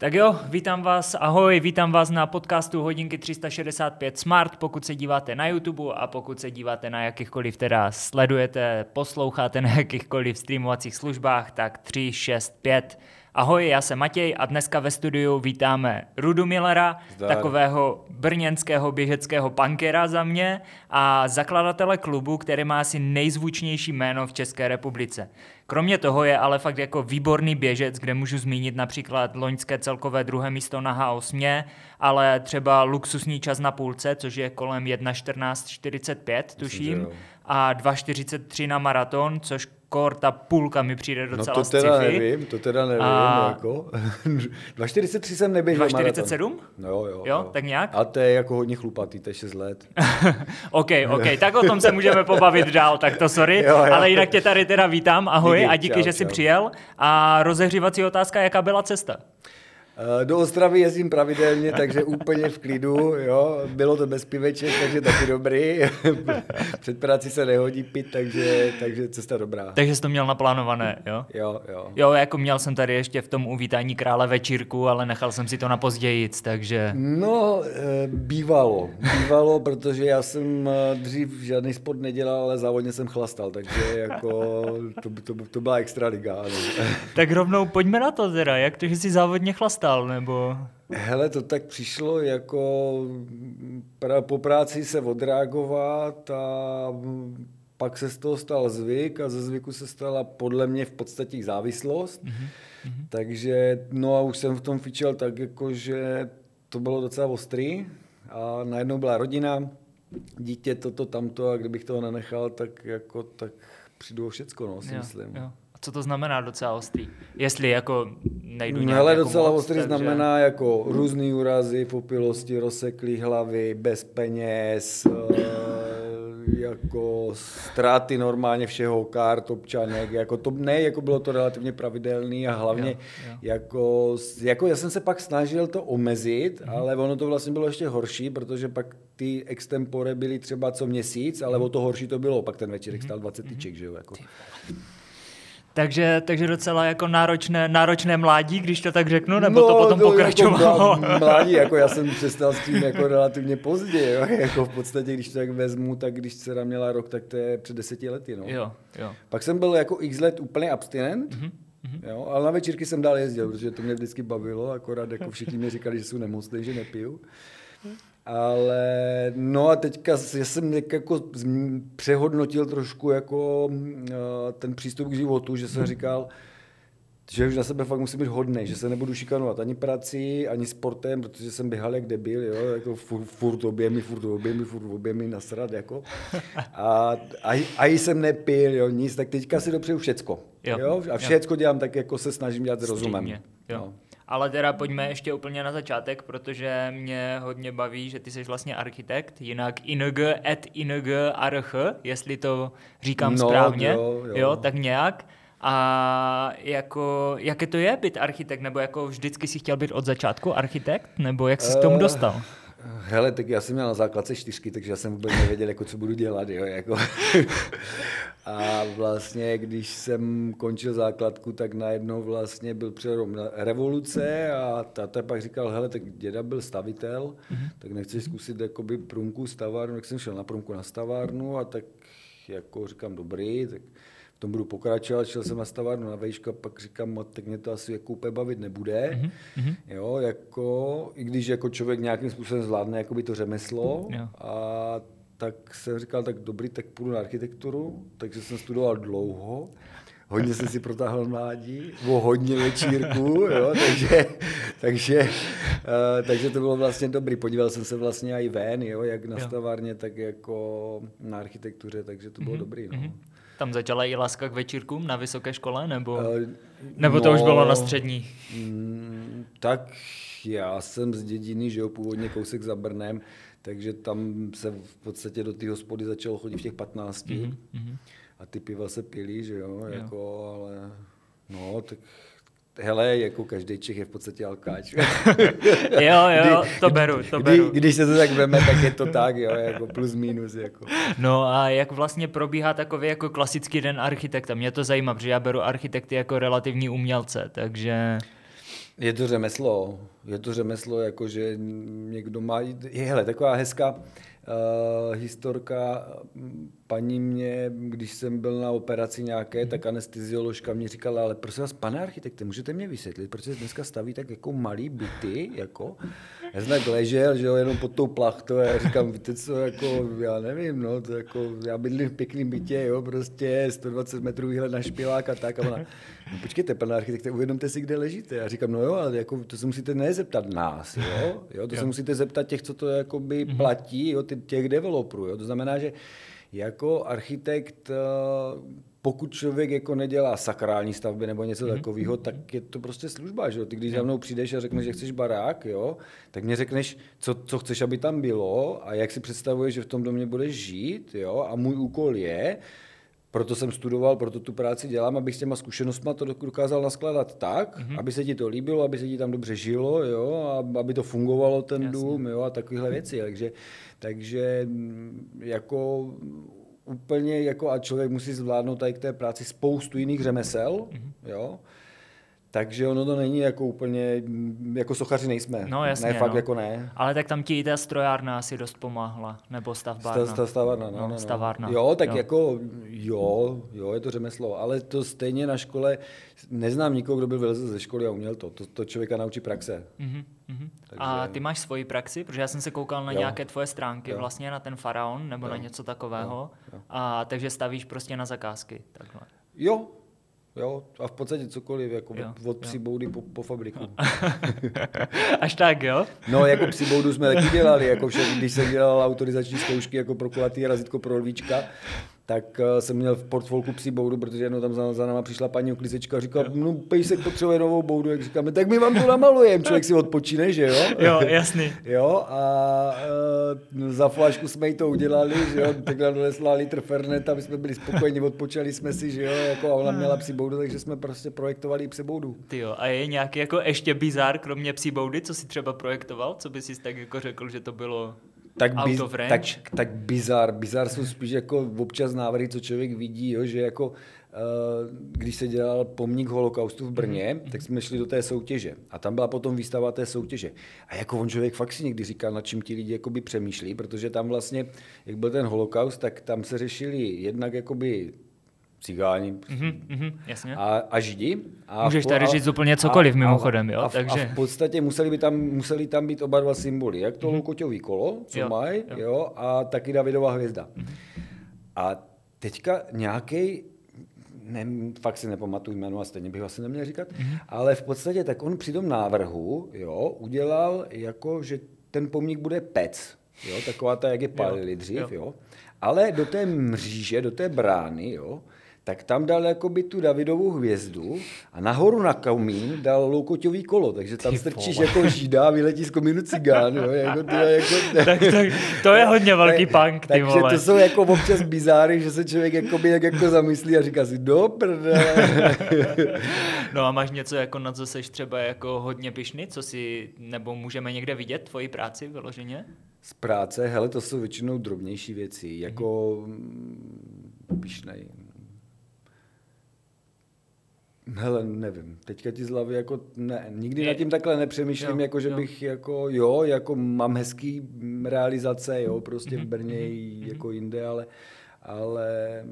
Tak jo, vítám vás, ahoj, vítám vás na podcastu Hodinky 365 Smart, pokud se díváte na YouTube a pokud se díváte na jakýchkoliv teda sledujete, posloucháte na jakýchkoliv streamovacích službách, tak 365 Ahoj, já jsem Matěj a dneska ve studiu vítáme Rudu Millera, Zdar. takového brněnského běžeckého punkera za mě a zakladatele klubu, který má asi nejzvučnější jméno v České republice. Kromě toho je ale fakt jako výborný běžec, kde můžu zmínit například loňské celkové druhé místo na H8, ale třeba luxusní čas na půlce, což je kolem 1.14.45, tuším, a 2.43 na maraton, což kor ta půlka mi přijde docela No to teda sci-fi. nevím, to teda nevím, a... jako. 2,43 jsem neběžel 2,47? No jo, jo, jo, jo. tak nějak? A to je jako hodně chlupatý, to je 6 let. OK, OK, tak o tom se můžeme pobavit dál, tak to sorry, jo, jo. ale jinak tě tady teda vítám, ahoj díky, a díky, čau, že jsi čau. přijel. A rozehřívací otázka, jaká byla cesta? Eh, do Ostravy jezdím pravidelně, takže úplně v klidu, jo. Bylo to bez piveček, takže taky dobrý. Před práci se nehodí pit, takže, takže cesta dobrá. Takže jsi to měl naplánované, jo? Jo, jo. Jo, jako měl jsem tady ještě v tom uvítání krále večírku, ale nechal jsem si to na později, takže... No, eh, bývalo. Bývalo, protože já jsem eh, dřív žádný sport nedělal, ale závodně jsem chlastal, takže jako to, to, to byla extra liga. tak rovnou pojďme na to teda, jak to, že jsi závodně chlastal? Dostal, nebo... Hele, to tak přišlo jako pra, po práci se odreagovat a pak se z toho stal zvyk a ze zvyku se stala podle mě v podstatě závislost. Mm-hmm. Takže, no a už jsem v tom fičel tak jako, že to bylo docela ostrý a najednou byla rodina, dítě, toto, tamto a kdybych toho nenechal, tak jako, tak přijdu o všecko, no, si jo, myslím. Jo co to znamená docela ostrý? Jestli jako nejdu nějak Ale jako docela moc, ostrý takže... znamená jako různý úrazy v opilosti, rozseklý hlavy, bez peněz, eh, jako ztráty normálně všeho, kart, občanek, jako to ne, jako bylo to relativně pravidelný a hlavně jo, jo. Jako, jako já jsem se pak snažil to omezit, mm. ale ono to vlastně bylo ještě horší, protože pak ty extempore byly třeba co měsíc, ale mm. o to horší to bylo, pak ten večírek mm. stál 20 mm. tyček, že jo, jako. Takže, takže docela jako náročné, náročné mládí, když to tak řeknu, nebo no, to potom no, pokračovalo? Jako mládí, jako já jsem přestal s tím jako relativně pozdě, jo? jako v podstatě, když to tak vezmu, tak když dcera měla rok, tak to je před deseti lety, no. Jo, jo. Pak jsem byl jako x let úplně abstinent, mm-hmm. Jo, ale na večírky jsem dál jezdil, protože to mě vždycky bavilo, akorát jako všichni mi říkali, že jsou nemocný, že nepiju. Ale no a teďka jsem jako přehodnotil trošku jako eh, ten přístup k životu, že jsem hmm. říkal, že už na sebe fakt musím být hodný, že se nebudu šikanovat ani prací, ani sportem, protože jsem běhal jak debil, jo, jako furt, furt objemy, furt objemy, furt objemy nasrat, jako. A, a, a jsem nepil, jo, nic, tak teďka si dopřeju všecko, jo, jo a všecko jo. dělám tak, jako se snažím dělat s rozumem. Jo. No. Ale teda pojďme ještě úplně na začátek, protože mě hodně baví, že ty jsi vlastně architekt, jinak ING et ING arch, jestli to říkám no, správně, jo, jo. jo, tak nějak. A jako, jaké to je být architekt, nebo jako vždycky si chtěl být od začátku architekt, nebo jak jsi k tomu eh, dostal? Hele, tak já jsem měl na základce čtyřky, takže já jsem vůbec nevěděl, jako, co budu dělat. Jo, jako. A vlastně, když jsem končil základku, tak najednou vlastně byl přelom revoluce a tata pak říkal, hele, tak děda byl stavitel, mm-hmm. tak nechceš zkusit jakoby průmku, stavárnu, tak jsem šel na průmku na stavárnu a tak jako říkám, dobrý, tak tom budu pokračovat, šel jsem na stavárnu na vejška, pak říkám, tak mě to asi jako úplně bavit nebude, mm-hmm. jo, jako, i když jako člověk nějakým způsobem zvládne jakoby to řemeslo jo. a tak jsem říkal, tak dobrý, tak půjdu na architekturu, takže jsem studoval dlouho, hodně jsem si protáhl mládí, o hodně večírku, jo, takže, takže, uh, takže to bylo vlastně dobrý. Podíval jsem se vlastně i ven, jo, jak na stavárně, tak jako na architektuře, takže to bylo mm-hmm. dobrý. No. Mm-hmm. Tam začala i láska k večírkům na vysoké škole, nebo, uh, nebo no, to už bylo na střední? Mm, tak já jsem z dědiny, že jo, původně kousek za Brnem, takže tam se v podstatě do té hospody začalo chodit v těch 15. Mm-hmm. A ty piva se pili, že jo, jo. jako, ale no, tak hele, jako každý Čech je v podstatě alkáč. jo, jo, to beru, to beru. Kdy, když se to tak veme, tak je to tak, jo, jako plus minus. Jako. No a jak vlastně probíhá takový jako klasický den architekta? Mě to zajímá, protože já beru architekty jako relativní umělce, takže... Je to řemeslo, je to řemeslo, jako že někdo má, je hele, taková hezká uh, historka, paní mě, když jsem byl na operaci nějaké, tak anestezioložka mě říkala, ale prosím vás, pane architekte, můžete mě vysvětlit, proč se dneska staví tak jako malý byty, jako? Já jsem tak ležel, že jo, jenom pod tou plachtou a já říkám, víte co, jako, já nevím, no, to jako, já bydlím v pěkném bytě, jo, prostě 120 metrů výhled na špilák a tak a ona, no počkejte, pane architekte, uvědomte si, kde ležíte. Já říkám, no jo, ale jako, to se musíte nezeptat nás, jo, jo to jo. se musíte zeptat těch, co to jakoby mm-hmm. platí, jo, těch developerů, jo, to znamená, že jako architekt, eh, pokud člověk jako nedělá sakrální stavby nebo něco mm-hmm. takového, tak je to prostě služba. Že? Ty když za mnou přijdeš a řekneš, že chceš barák, jo, tak mě řekneš, co, co chceš, aby tam bylo a jak si představuješ, že v tom domě budeš žít. Jo? A můj úkol je, proto jsem studoval, proto tu práci dělám, abych s těma zkušenostmi to dokázal naskladat tak, mm-hmm. aby se ti to líbilo, aby se ti tam dobře žilo, jo, a aby to fungovalo ten Jasně. dům, jo, a takovéhle věci. Takže, takže mm, jako úplně jako a člověk musí zvládnout tady k té práci spoustu jiných řemesel, mm-hmm. jo, takže ono to není jako úplně, jako sochaři nejsme. No jasně, ne, fakt no. jako ne. Ale tak tam ti i ta strojárna asi dost pomáhla, nebo stavbárna. Sta, sta, stavárna, no, no, no. Stavárna. Jo, tak jo. jako, jo, jo, je to řemeslo, ale to stejně na škole, neznám nikoho, kdo by vylezl ze školy a uměl to, to, to člověka naučí praxe. Mm-hmm. Mm-hmm. Takže... A ty máš svoji praxi, protože já jsem se koukal na jo. nějaké tvoje stránky, jo. vlastně na ten faraon nebo jo. na něco takového, jo. Jo. a takže stavíš prostě na zakázky. Takhle. Jo, Jo, a v podstatě cokoliv, jako jo, od, od psí boudy po, po fabriku. Až tak, jo? No, jako psí boudu jsme taky dělali, jako však, když jsem dělal autorizační zkoušky jako pro kulatý razítko pro lvíčka, tak uh, jsem měl v portfolku psí boudu, protože jednou tam za, za náma přišla paní uklizečka a říkala, no pejsek potřebuje novou boudu, jak říkáme, tak my vám to namalujeme, člověk si odpočíne, že jo? Jo, jasný. jo, a uh, za flašku jsme jí to udělali, že jo, tak nám donesla litr Fernet, aby jsme byli spokojeni, odpočali jsme si, že jo, jako a ona měla psí boudu, takže jsme prostě projektovali psí boudu. Ty jo, a je nějaký jako ještě bizár, kromě psí boudy, co si třeba projektoval, co by si tak jako řekl, že to bylo tak, biz, tak, tak bizar. Bizar jsou spíš jako občas návrhy, co člověk vidí, jo, že jako eh, když se dělal pomník holokaustu v Brně, mm-hmm. tak jsme šli do té soutěže. A tam byla potom výstava té soutěže. A jako on člověk fakt si někdy říkal, nad čím ti lidi jakoby přemýšlí, protože tam vlastně, jak byl ten holokaust, tak tam se řešili jednak jakoby cigáni mm-hmm, mm-hmm, jasně. A, a židi. A Můžeš tady říct úplně cokoliv a, mimochodem, jo? A, Takže... a v podstatě museli, by tam, museli tam být oba dva symboly, jak to mm-hmm. koťový kolo, co mají, jo. jo, a taky Davidova hvězda. Mm-hmm. A teďka nějaký ne, fakt si nepamatuju jméno a stejně bych asi neměl říkat, mm-hmm. ale v podstatě tak on při tom návrhu jo, udělal jako, že ten pomník bude pec, jo, taková ta, jak je palili dřív, jo. jo. Ale do té mříže, do té brány, jo, tak tam dal jakoby tu Davidovou hvězdu a nahoru na komín dal loukoťový kolo, takže tam ty strčíš vole. jako žída a vyletí z komínu cigán. Jo, jako, ty, jako, tak, tak, to je hodně velký punk, ty Takže vole. to jsou jako občas bizáry, že se člověk jakoby, jak jako zamyslí a říká si, do No a máš něco, jako na co seš třeba jako hodně pišný, co si, nebo můžeme někde vidět tvoji práci vyloženě? Z práce, hele, to jsou většinou drobnější věci, jako mm-hmm. pišnej Hele, nevím. Teďka ti z hlavy jako ne, nikdy je, nad tím takhle nepřemýšlím, jo, jako že jo. bych jako jo, jako mám hezký realizace, jo, prostě v mhm, Brně mm-hmm. mhm. jako jinde, ale, ale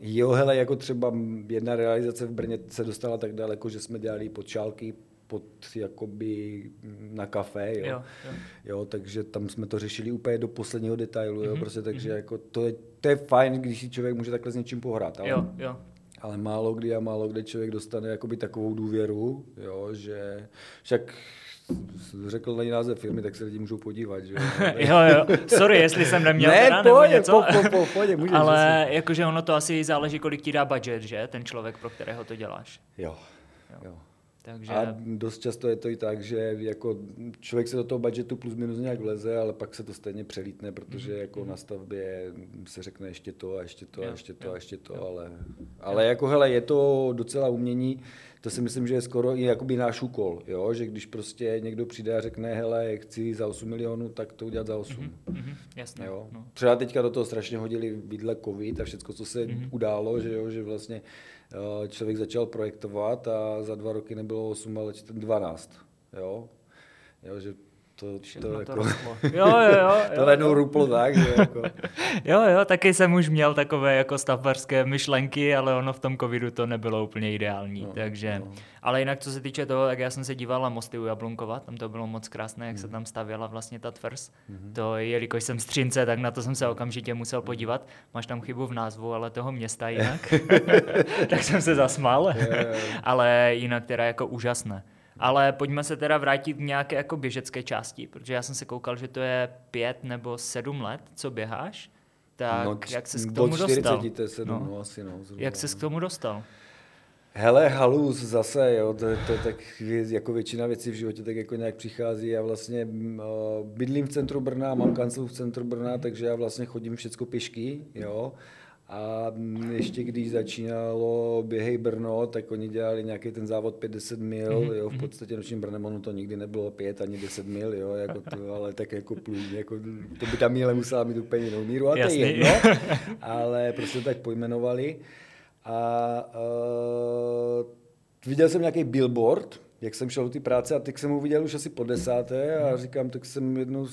jo, hele, jako třeba jedna realizace v Brně se dostala tak daleko, že jsme dělali pod šálky, pod jakoby na kafe, jo. Jo, jo. jo, takže tam jsme to řešili úplně do posledního detailu, jo, mm-hmm. prostě, takže mm-hmm. jako to je, to je fajn, když si člověk může takhle s něčím pohrát, ale, jo, jo ale málo kdy a málo kde člověk dostane jakoby takovou důvěru, jo, že však řekl na název firmy, tak se lidi můžou podívat. Že? jo, jo, sorry, jestli jsem neměl ne, teda, nebo něco. Po, po, po, pojď, můžeš, Ale jakože ono to asi záleží, kolik ti dá budget, že? Ten člověk, pro kterého to děláš. Jo, jo. jo. Takže... A dost často je to i tak, že jako člověk se do toho budgetu plus minus nějak vleze, ale pak se to stejně přelítne, protože mm-hmm. jako na stavbě se řekne ještě to a ještě to a ještě to a ještě to, ale Ale jako hele, je to docela umění, to si myslím, že je skoro i jakoby náš úkol, jo? že když prostě někdo přijde a řekne, hele, chci za 8 milionů, tak to udělat za 8. Mm-hmm, mm-hmm, jasně. Jo? No. Třeba teďka do toho strašně hodili vidle covid a všechno, co se mm-hmm. událo, že, jo? že vlastně člověk začal projektovat a za dva roky nebylo 8, ale 12. Jo? Jo, že to, to, to jako. Jo, jo, jo. to jo, najednou jo. ruplo tak, že jako, Jo, jo, taky jsem už měl takové jako stavbarské myšlenky, ale ono v tom covidu to nebylo úplně ideální, No, takže... no. Ale jinak, co se týče toho, tak já jsem se díval na mosty u Jablunkova, tam to bylo moc krásné, jak se Mhm. tam stavěla vlastně ta tvrz. To, jelikož jsem z Třince, tak na to jsem se okamžitě musel podívat. Máš tam chybu v názvu, ale toho města jinak. tak jsem se zasmál. Ale jinak teda jako úžasné. Ale pojďme se teda vrátit k nějaké jako běžecké části, protože já jsem se koukal, že to je pět nebo sedm let, co běháš. Tak no, jak ses k tomu 40 dostal? to je 7, No. no. asi no. Zhruba, Jak ses no. k tomu dostal? Hele, halus zase, jo, to, to je tak jako většina věcí v životě tak jako nějak přichází. Já vlastně uh, bydlím v centru Brna, mám kancel v centru Brna, takže já vlastně chodím všecko pěšky, jo. A ještě když začínalo Běhej Brno, tak oni dělali nějaký ten závod 50 mil, Mhm, jo, v podstatě nočním Brnem, ono to nikdy nebylo 5 ani 10 mil, jo, jako to, ale tak jako plůň, jako to by ta míle musela mít úplně jinou míru, a to Jasný. je jedno, ale prostě tak pojmenovali. A uh, viděl jsem nějaký billboard, jak jsem šel do té práce a teď jsem ho viděl už asi po desáté a říkám, tak jsem jednou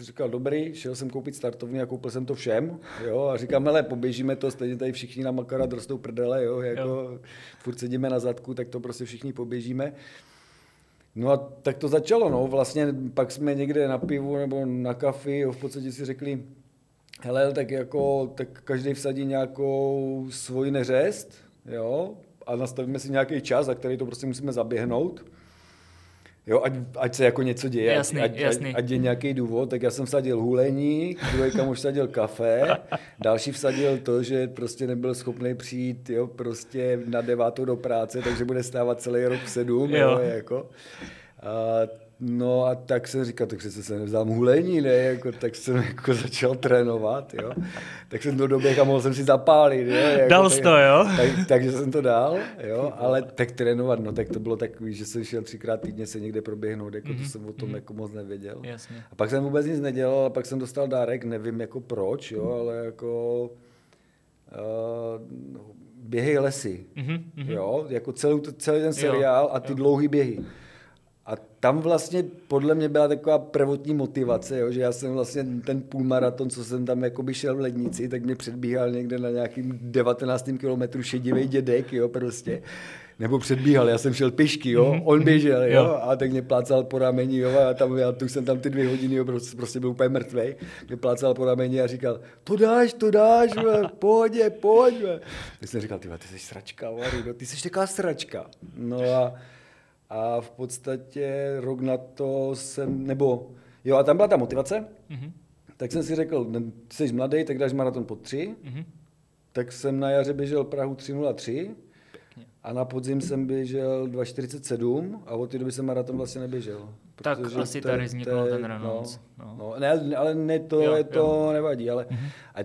s- říkal, dobrý, šel jsem koupit startovní a koupil jsem to všem, jo, a říkám, hele, poběžíme to, stejně tady všichni nám akorát rostou prdele, jo, jako Jo. furt sedíme na zadku, tak to prostě všichni poběžíme. No a tak to začalo, no, vlastně pak jsme někde na pivu nebo na kafi, jo, v podstatě si řekli, hele, tak jako, tak každý vsadí nějakou svoji neřest, jo, a nastavíme si nějaký čas, za který to prostě musíme zaběhnout. Jo, ať, ať se jako něco děje, Jasný, ať, jasný. Ať, ať, je nějaký důvod, tak já jsem vsadil hulení, druhý kamoš vsadil kafe, další vsadil to, že prostě nebyl schopný přijít jo, prostě na devátou do práce, takže bude stávat celý rok v sedm, jo. Jo. Jo, jako. A, no a tak jsem říkal, tak přece se nevzdám hulení, ne, jako, tak jsem jako začal trénovat, jo. Tak jsem to doběh a mohl jsem si zapálit, jo. Jako, Dal jsi to, jo? tak, takže jsem to dal, jo, ale tak trénovat, no tak to bylo takový, že jsem šel třikrát týdně se někde proběhnout, jako to jsem o tom jako moc nevěděl. Jasně. A pak jsem vůbec nic nedělal, a pak jsem dostal dárek, nevím jako proč, jo, ale jako uh, běhej lesy, Mhm, mhm. jo, jako celý, celý ten seriál a ty dlouhý běhy. A tam vlastně podle mě byla taková prvotní motivace, jo, že já jsem vlastně ten půlmaraton, co jsem tam jakoby šel v lednici, tak mě předbíhal někde na nějakým 19. kilometru šedivý dědek, jo, prostě. Nebo předbíhal, já jsem šel pěšky, jo, on běžel, jo, a tak mě plácal po rameni, jo, a tam, já tu jsem tam ty dvě hodiny, jo, prostě, prostě byl úplně mrtvej, mě plácal po rameni a říkal, to dáš, to dáš, ve, pohodě, pojď, ve. Tak jsem říkal, ty, ty jsi sračka, Vary, no, ty jsi taková sračka. No a, a v podstatě rok na to jsem, nebo, jo, a tam byla ta motivace, Mhm, tak jsem si řekl, jsi mladý, tak dáš maraton po tři, mhm. tak jsem na jaře běžel Prahu 3.03 a na podzim jsem běžel 2.47 a od té doby jsem maraton vlastně neběžel. Tak asi to- tady je- ten Reynolds, No, no. no. ne, ale ne, to, Jo, je, to jo. Mhm. nevadí, ale a,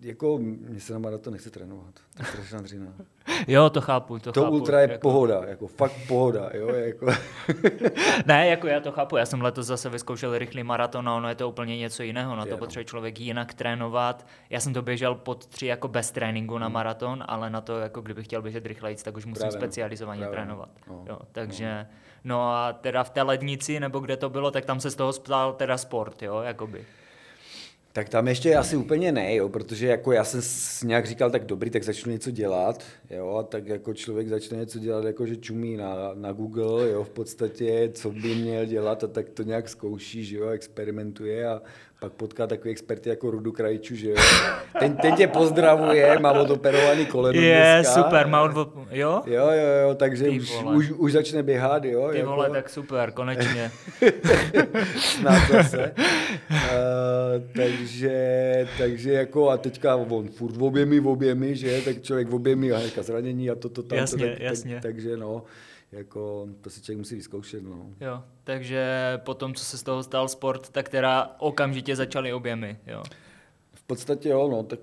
jako mě se na maraton nechce trénovat. To je strašná dřina. Jo, to chápu, to, To chápu. ultra je jako... pohoda, jako fakt pohoda, jo, jako. Ne, jako já to chápu, já jsem letos zase vyzkoušel rychlý maraton a ono je to úplně něco jiného, na Je, to no. potřebuje člověk jinak trénovat. Já jsem to běžel pod tři jako bez tréninku na maraton, ale na to, jako kdybych chtěl běžet rychlejc, tak už musím Právě, no. specializovaně Právě, no. trénovat. No, Jo, takže, no a teda v té lednici, nebo kde to bylo, tak tam se z toho stal teda sport, jo, jakoby. Tak tam ještě asi úplně ne, jo, protože jako já jsem nějak říkal, tak dobrý, tak začnu něco dělat, jo, a tak jako člověk začne něco dělat, jako že čumí na, na Google, jo, v podstatě, co by měl dělat a tak to nějak zkouší, že jo, experimentuje a pak potká takový experty jako Rudu Krajču, že jo. Ten, ten tě pozdravuje, má odoperovaný koleno Je, dneska. super, má odvo... jo? Jo, jo, jo, takže Ty už, vole. už, už začne běhat, jo. Ty jako vole, tak super, konečně. snad zase. uh, takže, takže jako a teďka on furt v objemi, v objemi, že, tak člověk v objemi a zranění a to, to, tam, Jasně, to, tak, jasně. Tak, takže no, jako to si člověk musí vyzkoušet, no. Jo, takže potom, co se z toho stal sport, tak teda okamžitě začaly objemy, jo. V podstatě jo, no, tak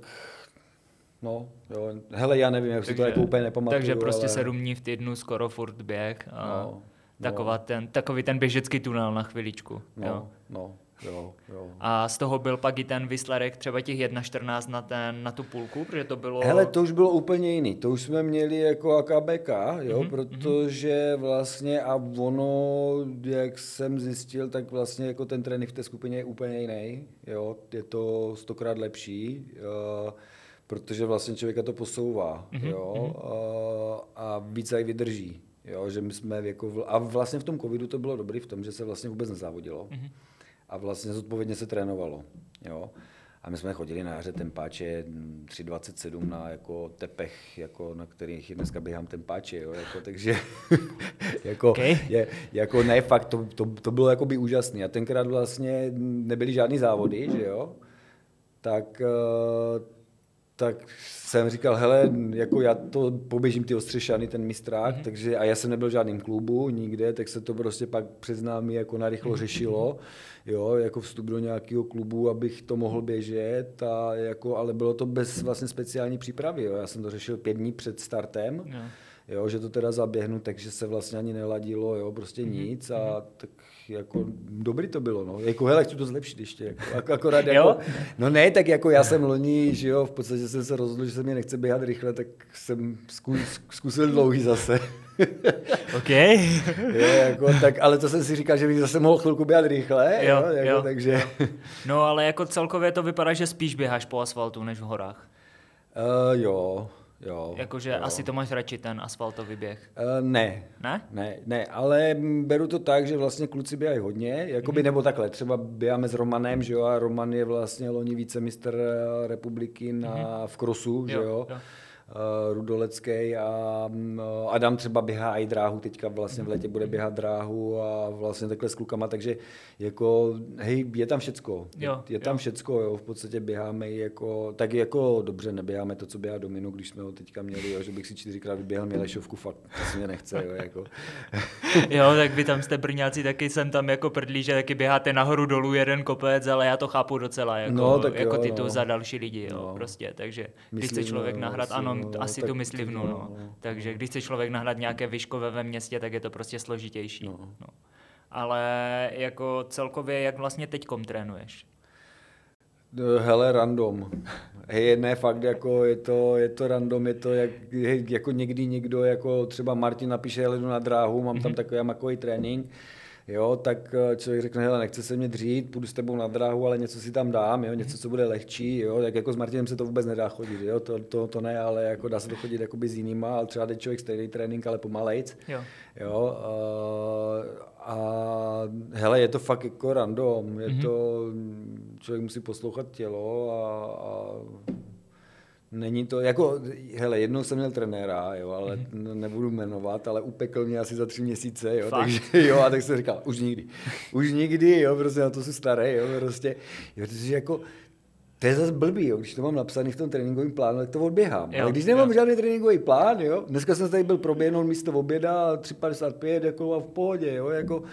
No, jo. Hele, já nevím, jak si to jako úplně nepamatuju. Takže prostě ale... sedm dní v týdnu, skoro furt běh. A No, taková ten, takový ten běžecký tunel na chviličku. No, Jo. no, jo, jo. A z toho byl pak i ten výsledek třeba těch 1.14 na, ten, na tu půlku, protože to bylo... Hele, to už bylo úplně jiný. To už jsme měli jako AKBK, jo, Mhm, protože vlastně a ono, jak jsem zjistil, tak vlastně jako ten trénink v té skupině je úplně jiný, jo, je to stokrát lepší, uh, protože vlastně člověka to posouvá, Mhm, jo, uh, a víc aj vydrží, jo, že my jsme jako, a vlastně v tom covidu to bylo dobrý v tom, že se vlastně vůbec nezávodilo a vlastně zodpovědně se trénovalo, jo. A my jsme chodili na jaře tempáče mm, 3,27 na jako tepech, jako na kterých dneska běhám tempáče, jo, jako, takže jako, Okay. je, jako ne, fakt, to, to, to bylo jakoby úžasný. A tenkrát vlastně nebyly žádný závody, že jo, tak, eh, tak jsem říkal, hele, jako já to poběžím ty ostřešany, ten mistrák, mm-hmm. takže a já jsem nebyl v žádném klubu, nikde, tak se to prostě pak před námi jako narychlo řešilo, jo, jako vstup do nějakého klubu, abych to mohl běžet, a jako, ale bylo to bez vlastně speciální přípravy, jo. já jsem to řešil pět dní před startem, Jo. jo, že to teda zaběhnu, takže se vlastně ani neladilo, jo, prostě nic a tak jako dobrý to bylo, no. Jako hele, chci to zlepšit ještě, jako, ak- akorát Jo? jako, no ne, tak jako já jsem loni, že jo, v podstatě jsem se rozhodl, že se mě nechce běhat rychle, tak jsem zkus, zkusil dlouhý zase. OK. je, jako, tak, ale to jsem si říkal, že bych zase mohl chvilku běhat rychle, jo, Jo, jako, jo. takže... No ale jako celkově to vypadá, že spíš běháš po asfaltu než v horách. Uh, jo, jo. Jakože jo. asi to máš radši ten asfaltový běh. Uh, ne, Ne? Ne, ne, ale beru to tak, že vlastně kluci běhají hodně, jakoby, nebo takhle, třeba běháme s Romanem, že jo, a Roman je vlastně loni vícemistr eh, republiky na, v krosu, že Jo, jo, jo. Uh, Rudolecký a mm, Adam třeba běhá i dráhu, teďka vlastně v létě bude běhat dráhu a vlastně takhle s klukama, takže jako, hej, je tam všecko, Jo, je, tam jo. všecko, jo, v podstatě běháme i jako, tak jako dobře neběháme to, co běhá Dominu, když jsme ho teďka měli, jo, že bych si čtyřikrát vyběhl Mělešovku, fakt, to si mě nechce, jo, jako. Jo, tak vy tam jste Brňáci taky jsem tam jako prdlí, že taky běháte nahoru dolů jeden kopec, ale já to chápu docela jako, No, tak jako jo, titul no. za další lidi, jo, No. prostě, takže když chce Myslivnu, člověk jo, nahrát, asi, ano, no, asi tak tu myslivnu, to- no, no. takže když chce člověk nahrát nějaké výškové ve městě, tak je to prostě složitější, No. no. Ale jako celkově, jak vlastně teďkom trénuješ? No, Hele, random. Hej, ne, fakt, jako je to, je to random, je to jak, jako někdy někdo, jako třeba Martin napíše, hele, jdu na dráhu, mám tam takový makový trénink, jo, tak eh, člověk řekne, hele, nechce se mě dřít, půjdu s tebou na dráhu, ale něco si tam dám, jo, něco, co bude lehčí, jo, tak jako s Martinem se to vůbec nedá chodit, jo, to, to, to ne, ale jako dá se to chodit jakoby s jinýma, ale třeba jde člověk stejný trénink, ale pomalejc, Jo. Jo, a, a hele, je to fakt jako random, je mm-hmm. to, člověk musí poslouchat tělo a, a není to, jako, hele, jednou jsem měl trenéra, jo, ale mm-hmm. nebudu jmenovat, ale upekl mě asi za tři měsíce, jo, Fakt? takže, jo, a tak jsem říkal, už nikdy, už nikdy, jo, prostě na to jsem starý, jo, prostě, jo, protože jako, to je zase blbý, jo. když to mám napsaný v tom tréninkovém plánu, tak to odběhám. Jo, Ale když nemám jo. žádný tréninkový plán, jo, dneska jsem tady byl proběhnout místo oběda 3,55 jako a v pohodě, jo, jako,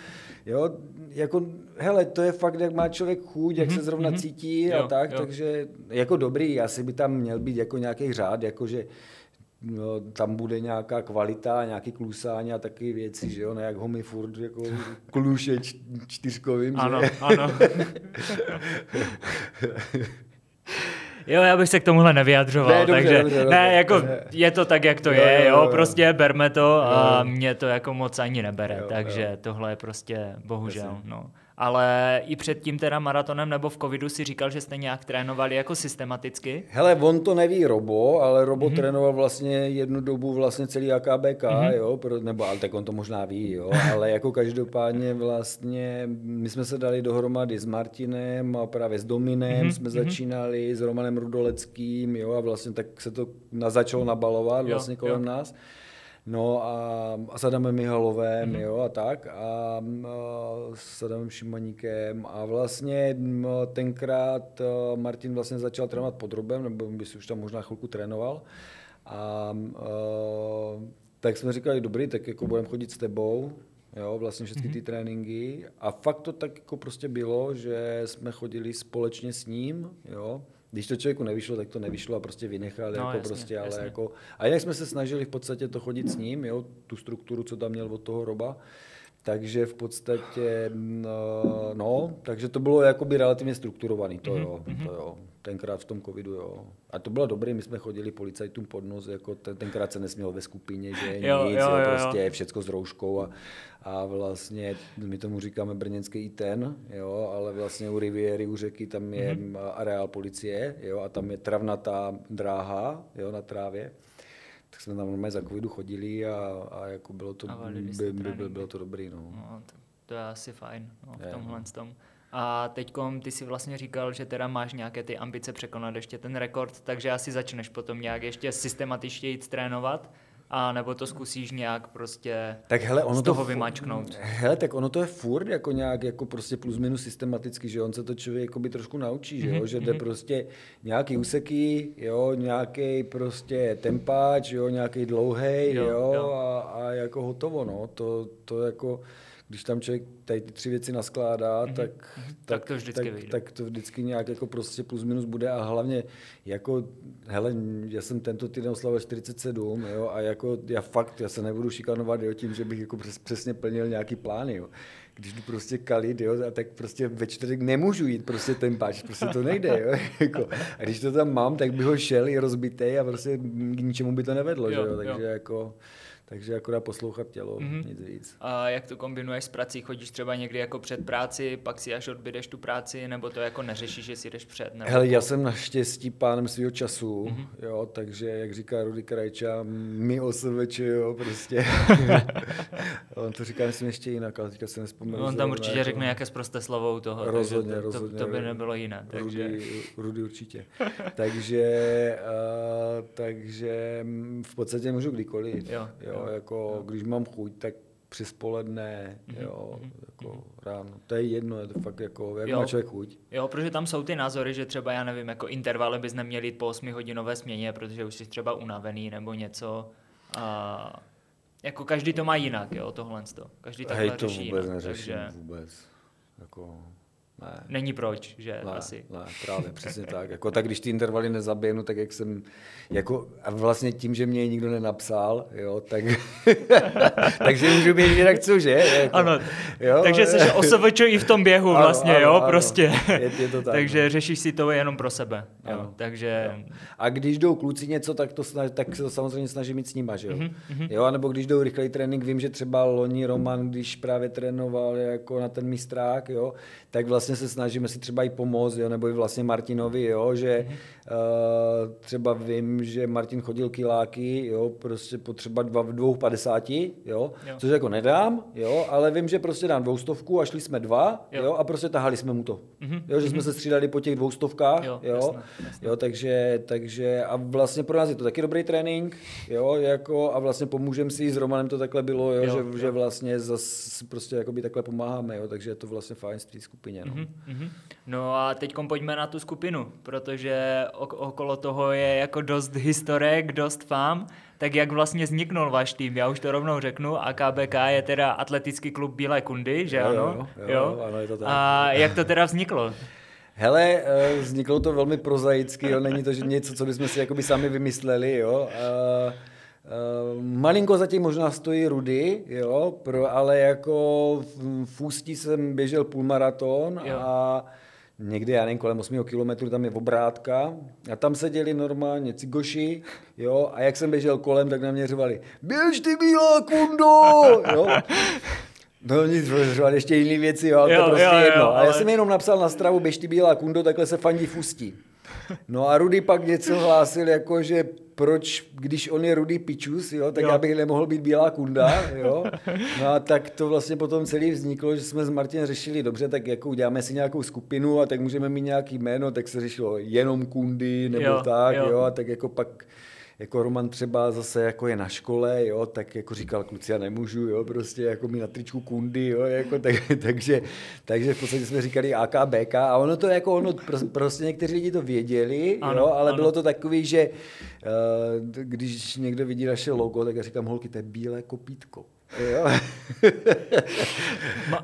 jo, jako, hele, to je fakt, jak má člověk chuť, jak se zrovna cítí a Mhm, Jo, tak, jo. takže jako dobrý, asi by tam měl být jako nějaký řád, jakože No, tam bude nějaká kvalita, nějaký klusání a taky věci, že jo, ne jak ho my furt jako kluše čtyřkovým, Ano, že? ano. Jo, já bych se k tomuhle nevyjadřoval, Ne, dobře, takže dobře, dobře. ne, jako Ne. je to tak, jak to Jo, je, jo, jo, jo. prostě berme to a Jo. mě to jako moc ani nebere, Jo, takže jo. tohle je prostě bohužel, Jasně. no. Ale i před tím teda maratonem nebo v covidu si říkal, že jste nějak trénovali jako systematicky? Hele, on to neví Robo, ale Robo Mhm. mm-hmm. trénoval vlastně jednu dobu vlastně celý AKBK, Mhm. mm-hmm. jo, pro, nebo ale tak on to možná ví, jo, ale jako každopádně vlastně my jsme se dali dohromady s Martinem a právě s Dominem Mhm, mm-hmm. jsme začínali, s Romanem Rudoleckým, jo, a vlastně tak se to na, začalo nabalovat Jo, vlastně kolem jo. nás. No a, a s Adamem Mihalovem, Mhm. mm-hmm. jo, a tak. A, a s Adamem Šimaníkem. A vlastně tenkrát a, Martin vlastně začal trénovat pod Robem, nebo by si už tam možná chvilku trénoval. A, a tak jsme říkali, dobrý, tak jako budeme chodit s tebou, jo, vlastně všechny ty tréninky. A fakt to tak jako prostě bylo, že jsme chodili společně s ním, jo. Když to člověku nevyšlo, tak to nevyšlo a prostě vynechal, No, jako jasně, prostě, ale jasně. jako, a jinak jsme se snažili v podstatě to chodit s ním, jo, tu strukturu, co tam měl od toho Roba, takže v podstatě, no, no takže to bylo jakoby relativně strukturovaný, to jo, to jo, tenkrát v tom covidu, jo. A to bylo dobré, my jsme chodili policajtům pod nos, jako ten, tenkrát se nesmělo ve skupině, že Jo, nic, jo, jo, jo, jo. prostě všecko s rouškou a, a vlastně my tomu říkáme brněnský i ten, jo, ale vlastně u Riviery, u řeky, tam je Mhm. mm-hmm. areál policie, jo, a tam je travnatá dráha, jo, na trávě. Tak jsme tam normálně za covidu chodili a, a jako bylo to, by, by, by, bylo to dobrý, no. No, to, to je asi fajn no, v Je, tomhle tom. A teďkom ty si vlastně říkal, že teda máš nějaké ty ambice překonat ještě ten rekord, takže asi začneš potom nějak ještě systematičtěji trénovat, a nebo to zkusíš nějak prostě Tak hele, ono z toho to, fu- vymačknout. Hele, tak ono to je furt jako nějak jako prostě plus minus systematicky, že on se to člověk jakoby trošku naučí, že jo, že jde prostě nějaký úseky, jo, nějaký prostě tempáč, jo, nějaký dlouhý, Jo, jo, jo. A, a, jako hotovo, no, to, to jako, když tam člověk tady ty tři věci naskládá, tak, Tak to vždycky tak, vyjde. tak to vždycky nějak jako prostě plus minus bude a hlavně jako, hele, já jsem tento týden oslavil 47, jo, a jako já fakt, já se nebudu šikanovat, jo, tím, že bych jako přes, přesně plnil nějaký plány, jo. Když jdu prostě kalit, jo, a tak prostě ve čtvrtek nemůžu jít prostě ten páč, prostě to nejde, jo, jako. A když to tam mám, tak bych ho šel i rozbitej a prostě k ničemu by to nevedlo, Jo, že jo, jo. takže jako, takže akorát poslouchat tělo, mm-hmm. nic víc. A jak to kombinuješ s prací? Chodíš třeba někdy jako před práci, pak si až odbydeš tu práci, nebo to jako neřešíš, že si jdeš před? Nebo... Hele, já jsem naštěstí pánem svého času, Mhm. mm-hmm. jo, takže jak říká Rudy Krajča, my OSVČ, jo, prostě. On to říká, myslím, ještě jinak, ale teďka se nespomenu. On tam určitě jako řekne nějaké sprosté slovo u toho, Rozhodně, takže to, rozhodně. to, to by nebylo jiné. Takže... Rudy, Rudy určitě. takže, uh, takže mm, v podstatě můžu kdykoliv. Jo, jo, jo, jako, když mám chuť, tak přes poledne, Mhm, jo, jako ráno. To je jedno, je to fakt jako, jak Jo. má člověk chuť. Jo, protože tam jsou ty názory, že třeba, já nevím, jako intervaly bys neměl jít po 8 hodinové směně, protože už jsi třeba unavený nebo něco. A jako každý to má jinak, jo, tohle. Každý takhle Hej, to vůbec jinak, neřeším, takže vůbec. Jako, ne. není proč, že Ne, asi. ne, právě, přesně tak. Jako, tak když ty intervaly nezaběhnu, tak jak jsem, jako, a vlastně tím, že mě je nikdo nenapsal, jo, tak, takže můžu být jinak co, že? Jako, Ano, jo, takže jsi OSVČ i v tom běhu Ano, vlastně, ano, jo, ano. prostě. Je- je to tak, takže no. řešíš si to jenom pro sebe, jo, Ano. takže... A když jdou kluci něco, tak, to snaž, tak se to samozřejmě snažím mít s nima, že jo? Mhm, jo? A nebo když jdou rychlej trénink, vím, že třeba loni Roman, když právě trénoval jako na ten mistrák, jo, tak vlastně se snažíme si třeba i pomoct, jo, nebo i vlastně Martinovi, jo, že Mhm. uh, třeba vím, že Martin chodil kiláky, jo, prostě po třeba dva, dvou padesáti, jo, Jo. což jako nedám, jo, ale vím, že prostě dám dvoustovku a šli jsme dva, Jo. jo, a prostě tahali jsme mu to. Mhm, Jo, že jsme se střídali po těch dvoustovkách, Jo, jo, jasné, jasné. Jo, takže, takže a vlastně pro nás je to taky dobrý trénink, jo, jako a vlastně pomůžeme si, s Romanem to takhle bylo, jo, Jo, že, jo. že vlastně zas prostě jakoby takhle pomáháme, jo, takže je to vlastně fajn v té skupině, no. Mhm, mhm. No a teď pojďme na tu skupinu, protože ok- okolo toho je jako dost historek, dost fám. Tak jak vlastně vzniknul váš tým? Já už to rovnou řeknu. AKBK je teda atletický klub Bílé kundy, že Jo, ano? jo, jo, jo, ano, je to tak. A jak to teda vzniklo? Hele, eh, vzniklo to velmi prozaicky, jo, není to že něco, co bychom si jakoby sami vymysleli, jo. Uh, malinko zatím možná stojí Rudy, jo, pro, ale jako v, v Ústí jsem běžel půlmaraton Jo. a někde, já nevím, kolem 8 kilometrů tam je obrátka a tam seděli normálně cigoši, jo, a jak jsem běžel kolem, tak na mě řvali, běž ty bílá kundo, jo. No nic, řvali ještě jiné věci, jo, ale Jo, to prostě jo, jo, jedno. A já ale- jsem jenom napsal na stravu, běž ty bílá kundo, takhle se fandí v Ústí. No a Rudy pak něco hlásil, jako že proč, když on je Rudy Pičus, jo, tak Jo. já bych nemohl být Bílá kunda, jo. No a tak to vlastně potom celý vzniklo, že jsme s Martinem řešili, dobře, tak jako uděláme si nějakou skupinu a tak můžeme mít nějaký jméno, tak se řešilo jenom kundy nebo Jo, tak, jo. jo, a tak jako pak jako Roman třeba zase jako je na škole, jo, tak jako říkal, kluci, já nemůžu, jo, prostě jako mi na tričku kundy, jo, jako tak, takže, takže v podstatě jsme říkali AKBK a ono to jako, ono, pr- prostě někteří lidi to věděli, Ano, jo, ale ano. bylo to takový, že uh, když někdo vidí naše logo, tak já říkám, holky, to je bílé kopítko. Jo.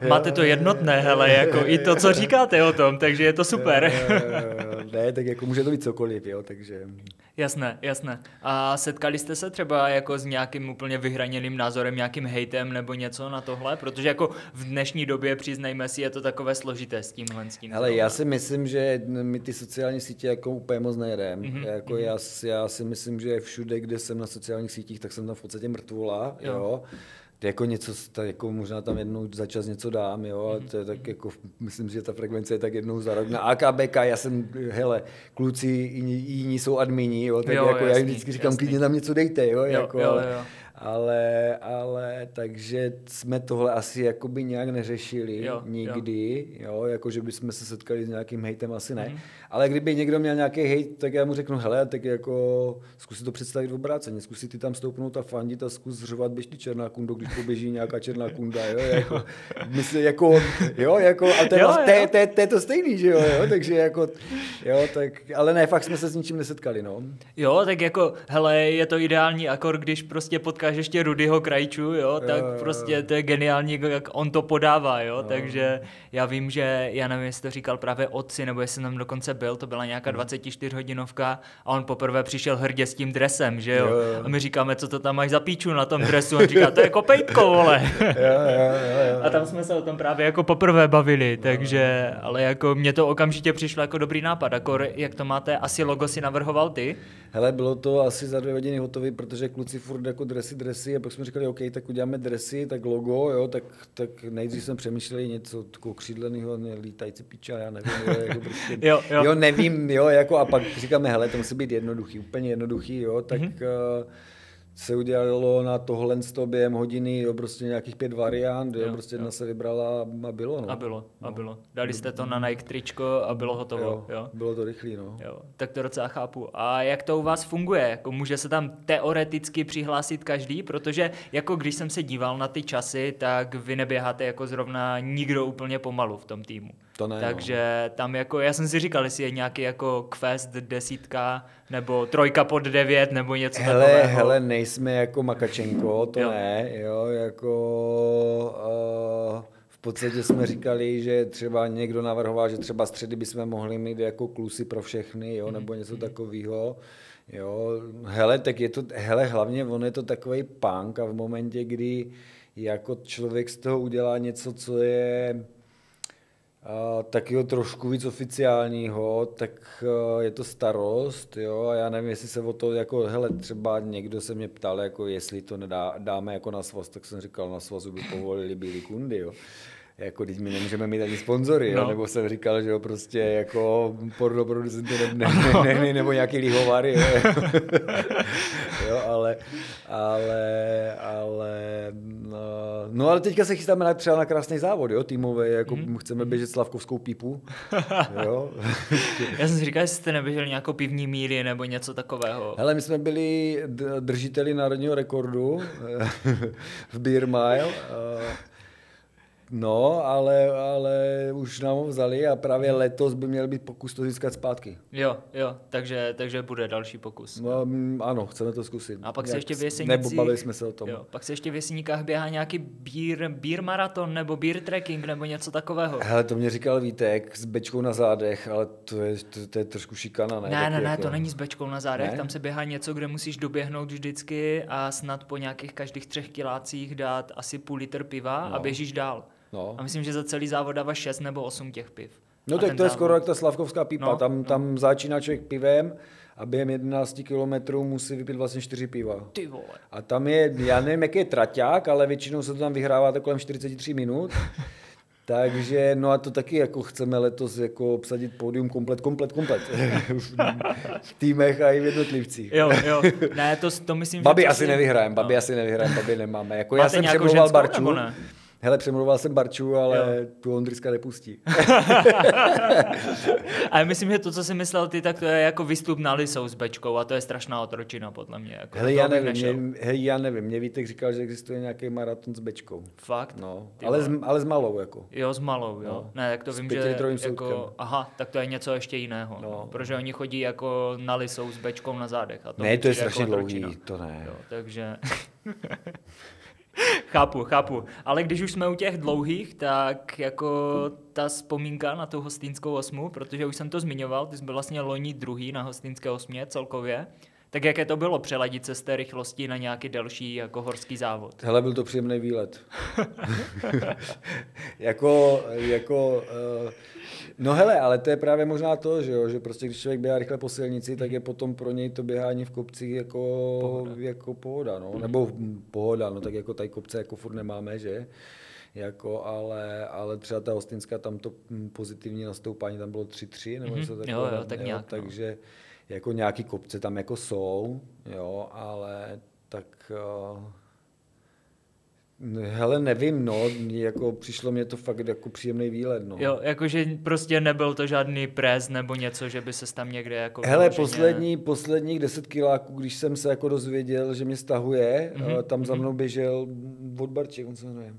Máte to jednotné, hele, jako i to, co říkáte o tom, takže je to super. Eh, ne, tak jako může to být cokoliv, jo, takže... Jasné, jasné. A setkali jste se třeba jako s nějakým úplně vyhraněným názorem, nějakým hejtem nebo něco na tohle? Protože jako v dnešní době, přiznejme si, je to takové složité s tímhle. S tím Ale já si myslím, že my ty sociální sítě jako úplně moc nejedem. Mm-hmm. Jako já, já si myslím, že všude, kde jsem na sociálních sítích, tak jsem tam v podstatě mrtvula, jo. jo jako něco, tak jako možná tam jednou za čas něco dám, jo, ale to je tak jako, myslím, že ta frekvence je tak jednou za rok. Na AKBK já jsem, hele, kluci jiní, jiní jsou admini, jo, tak jo, jako jasný, já jim vždycky říkám, jasný. klidně tam něco dejte, jo, jo jako, jo, jo ale, ale takže jsme tohle asi jakoby nějak neřešili jo, nikdy, jo. jo, jako že bychom se setkali s nějakým hejtem, asi ne. Mm. Ale kdyby někdo měl nějaký hejt, tak já mu řeknu, hele, tak jako zkus to představit v obráceně, zkus si ty tam stoupnout a fandit a zkus řovat, běž ty černá kundo, když poběží nějaká černá kunda, jo, jako, myslím, jako, jo, jako, a to je, to, to, to, je to stejný, že jo, jo, takže jako, jo, tak, ale ne, fakt jsme se s ničím nesetkali, no. Jo, tak jako, hele, je to ideální akor, když prostě potkáš máš ještě Rudyho Krajču, jo, tak jo, jo, prostě to je geniální, jak on to podává, jo, jo. takže já vím, že, já nevím, jestli to říkal právě otci, nebo jestli tam dokonce byl, to byla nějaká 24 hmm. hodinovka a on poprvé přišel hrdě s tím dresem, že jo, jo, jo. a my říkáme, co to tam máš za píču na tom dresu, on říká, to je kopejtko, vole. jo, jo, jo, jo. A tam jsme se o tom právě jako poprvé bavili, takže, ale jako mě to okamžitě přišlo jako dobrý nápad, jako jak to máte, asi logo si navrhoval ty? Hele, bylo to asi za dvě hodiny hotový, protože kluci furt jako dresy dresy a pak jsme říkali, OK, tak uděláme dresy, tak logo, jo, tak, tak nejdřív jsme přemýšleli něco takového křídleného, lítající piča, já nevím, jo, jako prostě, jo, jo. jo, nevím, jo, jako a pak říkáme, hele, to musí být jednoduchý, úplně jednoduchý, jo, tak mm-hmm. uh, se udělalo na tohle během hodiny jo, prostě nějakých pět variant, jo, jo prostě jedna jo. se vybrala a bylo. No. A bylo, a no. bylo. Dali jste to na Nike tričko a bylo hotovo. Jo, jo. Bylo to rychlý, no. Jo, tak to docela chápu. A jak to u vás funguje? Jako může se tam teoreticky přihlásit každý? Protože jako když jsem se díval na ty časy, tak vy neběháte jako zrovna nikdo úplně pomalu v tom týmu. To ne, Takže no. tam jako, já jsem si říkal, jestli je nějaký jako quest desítka, nebo trojka pod devět, nebo něco hele, takového. Hele, nejsme jako Makačenko, to jo. ne, jo, jako uh, v podstatě jsme říkali, že třeba někdo navrhoval, že třeba středy bychom mohli mít jako klusy pro všechny, jo, mhm, nebo něco mhm. takového. Jo, hele, tak je to, hele, hlavně on je to takový punk a v momentě, kdy jako člověk z toho udělá něco, co je a takyho trošku víc oficiálního, tak je to starost, jo, a já nevím, jestli se o to, jako, hele, třeba někdo se mě ptal, jako, jestli to nedá, dáme jako na svaz, tak jsem říkal, na svazu by povolili bílý kundy, jo jako teď my nemůžeme mít ani sponzory, no. nebo jsem říkal, že jo, prostě jako pornoproducenty ne, ne, ne, ne, nebo nějaký lihovary, jo, jo, ale, ale, ale, no, no, ale teďka se chystáme na, třeba na krásný závod, jo, týmový, jako mm. chceme běžet slavkovskou pipu, jo. Já jsem si říkal, jestli jste neběželi nějakou pivní míry nebo něco takového. Hele, my jsme byli držiteli národního rekordu v Beer Mile, No, ale, ale už nám ho vzali a právě letos by měl být pokus to získat zpátky. Jo, jo, takže, takže bude další pokus. No, mm, ano, chceme to zkusit. A pak se ještě v Jesenících... Nebo bavili jsme se o tom. Jo, pak se ještě v Jeseníkách běhá nějaký beer, beer maraton nebo beer trekking nebo něco takového. Hele, to mě říkal Vítek s bečkou na zádech, ale to je, to, to je trošku šikana, ne? Ne, ne, ne, jako... to není s bečkou na zádech, ne? tam se běhá něco, kde musíš doběhnout vždycky a snad po nějakých každých třech kilácích dát asi půl litr piva no. a běžíš dál. No. A myslím, že za celý závod dává 6 nebo 8 těch piv. No tak to závod... je skoro jak ta slavkovská pipa. No, tam, no. tam začíná člověk pivem a během 11 kilometrů musí vypít vlastně 4 piva. Ty vole. A tam je, já nevím, jaký je traťák, ale většinou se to tam vyhrává kolem 43 minut. Takže, no a to taky jako chceme letos jako obsadit pódium komplet, komplet, komplet. v týmech a i v jednotlivcích. Jo, jo. Ne, to, to myslím, babi že... asi nevyhrajeme, babi no. asi nevyhrajeme, babi nemáme. Jako Máte já jsem přemluval Barču. Hele, přemluval jsem Barču, ale jo. tu Ondryska nepustí. a myslím, že to, co jsi myslel ty, tak to je jako výstup na Lisou s Bečkou a to je strašná otročina, podle mě. Jako hele, já nevím, mě, hej, já nevím, mě Vítek říkal, že existuje nějaký maraton s Bečkou. Fakt? No, ale s, ale s malou jako. Jo, s malou, jo. No. Ne, tak to s vím, že jako, aha, tak to je něco ještě jiného. No. No, protože oni chodí jako na Lisou s Bečkou na zádech. A to ne, to je strašně jako dlouhý, to ne. Jo, takže... chápu, chápu. Ale když už jsme u těch dlouhých, tak jako ta vzpomínka na tu hostýnskou osmu, protože už jsem to zmiňoval, ty jsi byl vlastně loni druhý na hostýnské osmě celkově, tak jaké to bylo přeladit se z té rychlosti na nějaký delší jako horský závod? Hele, byl to příjemný výlet. jako, jako, uh, no hele, ale to je právě možná to, že jo, že prostě když člověk běhá rychle po silnici, tak je potom pro něj to běhání v kopcích jako pohoda, jako pohoda no, nebo pohoda, no tak jako tady kopce jako furt nemáme, že? jako, ale, ale třeba ta hostinská, tam to pozitivní nastoupání, tam bylo 3-3 nebo něco takového. Jo, jo, tak nějak, no. Jako nějaký kopce tam jako jsou, jo, ale tak uh, Hele, nevím, no, jako přišlo mě to fakt jako příjemný výlet, no. Jo, jakože prostě nebyl to žádný prez nebo něco, že by se tam někde jako... Hele, vloženě... poslední, posledních deset kiláků, když jsem se jako dozvěděl, že mě stahuje, mm-hmm. tam za mhm. mnou běžel od Barček, on se jmenuje.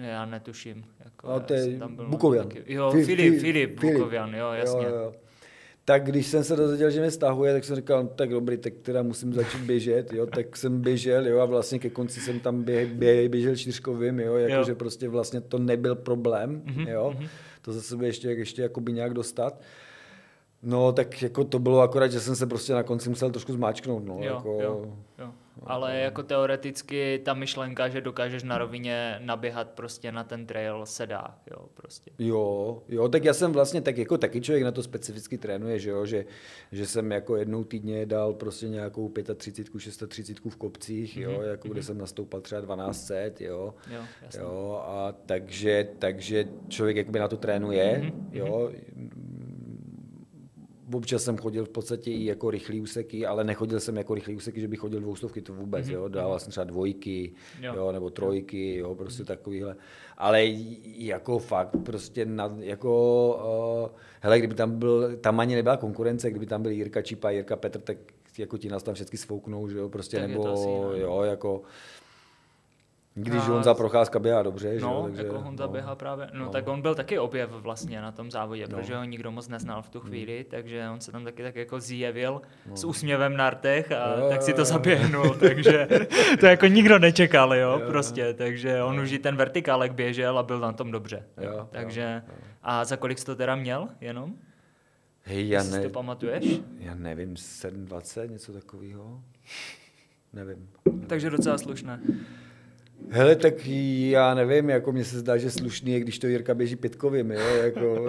Já netuším. Jako, no, to je tam byl Bukovian. Taky, jo, Filip, Filip, Filip Bukovian, jo, jasně. Jo, jo tak když jsem se dozvěděl, že mě stahuje, tak jsem říkal, no, tak dobrý, tak teda musím začít běžet, jo, tak jsem běžel, jo, a vlastně ke konci jsem tam bě, bě, běžel čtyřkovým, jo, jakože prostě vlastně to nebyl problém, mm-hmm, jo, mm-hmm. to za sebe ještě, ještě jakoby nějak dostat. No, tak jako to bylo akorát, že jsem se prostě na konci musel trošku zmáčknout, no, jo, jako... Jo, jo. Ale jako teoreticky ta myšlenka, že dokážeš na rovině naběhat prostě na ten trail se dá, jo, prostě. Jo, jo, tak já jsem vlastně tak jako taky člověk na to specificky trénuje, že jo, že, že jsem jako jednou týdně dal prostě nějakou 35, 630 v kopcích, jo, mm-hmm. jako kde mhm. jsem nastoupal třeba 1200, jo, jo, jo a takže, takže člověk jakoby na to trénuje, mm-hmm. jo, občas jsem chodil v podstatě i jako rychlý úseky, ale nechodil jsem jako rychlý úseky, že bych chodil dvoustovky, to vůbec, mm-hmm. jo, dával jsem třeba dvojky, jo. jo nebo trojky, jo, prostě mm-hmm. takovýhle. Ale jako fakt, prostě na, jako, uh, hele, kdyby tam byl, tam ani nebyla konkurence, kdyby tam byl Jirka Čipa, Jirka Petr, tak jako ti nás tam všechny svouknou, že jo, prostě, tak nebo, jo, jako, když a... Honza Procházka běhá dobře, no, že? Takže, jako Honza no, běhá právě, no, no, tak on byl taky objev vlastně na tom závodě, no. protože ho nikdo moc neznal v tu hmm. chvíli, no. takže on se tam taky tak jako zjevil no. s úsměvem na rtech a jo, tak si to zaběhnul, takže to jako nikdo nečekal, jo, jo, prostě, takže on už i ten vertikálek běžel a byl na tom dobře, jo, takže jo, jo. a za kolik jsi to teda měl jenom? Hej, já ne... to pamatuješ? Já nevím, 720, něco takového. Nevím. Takže docela slušné. Hele, tak já nevím, jako mně se zdá, že slušný je, když to Jirka běží pětkovým, jo, jako...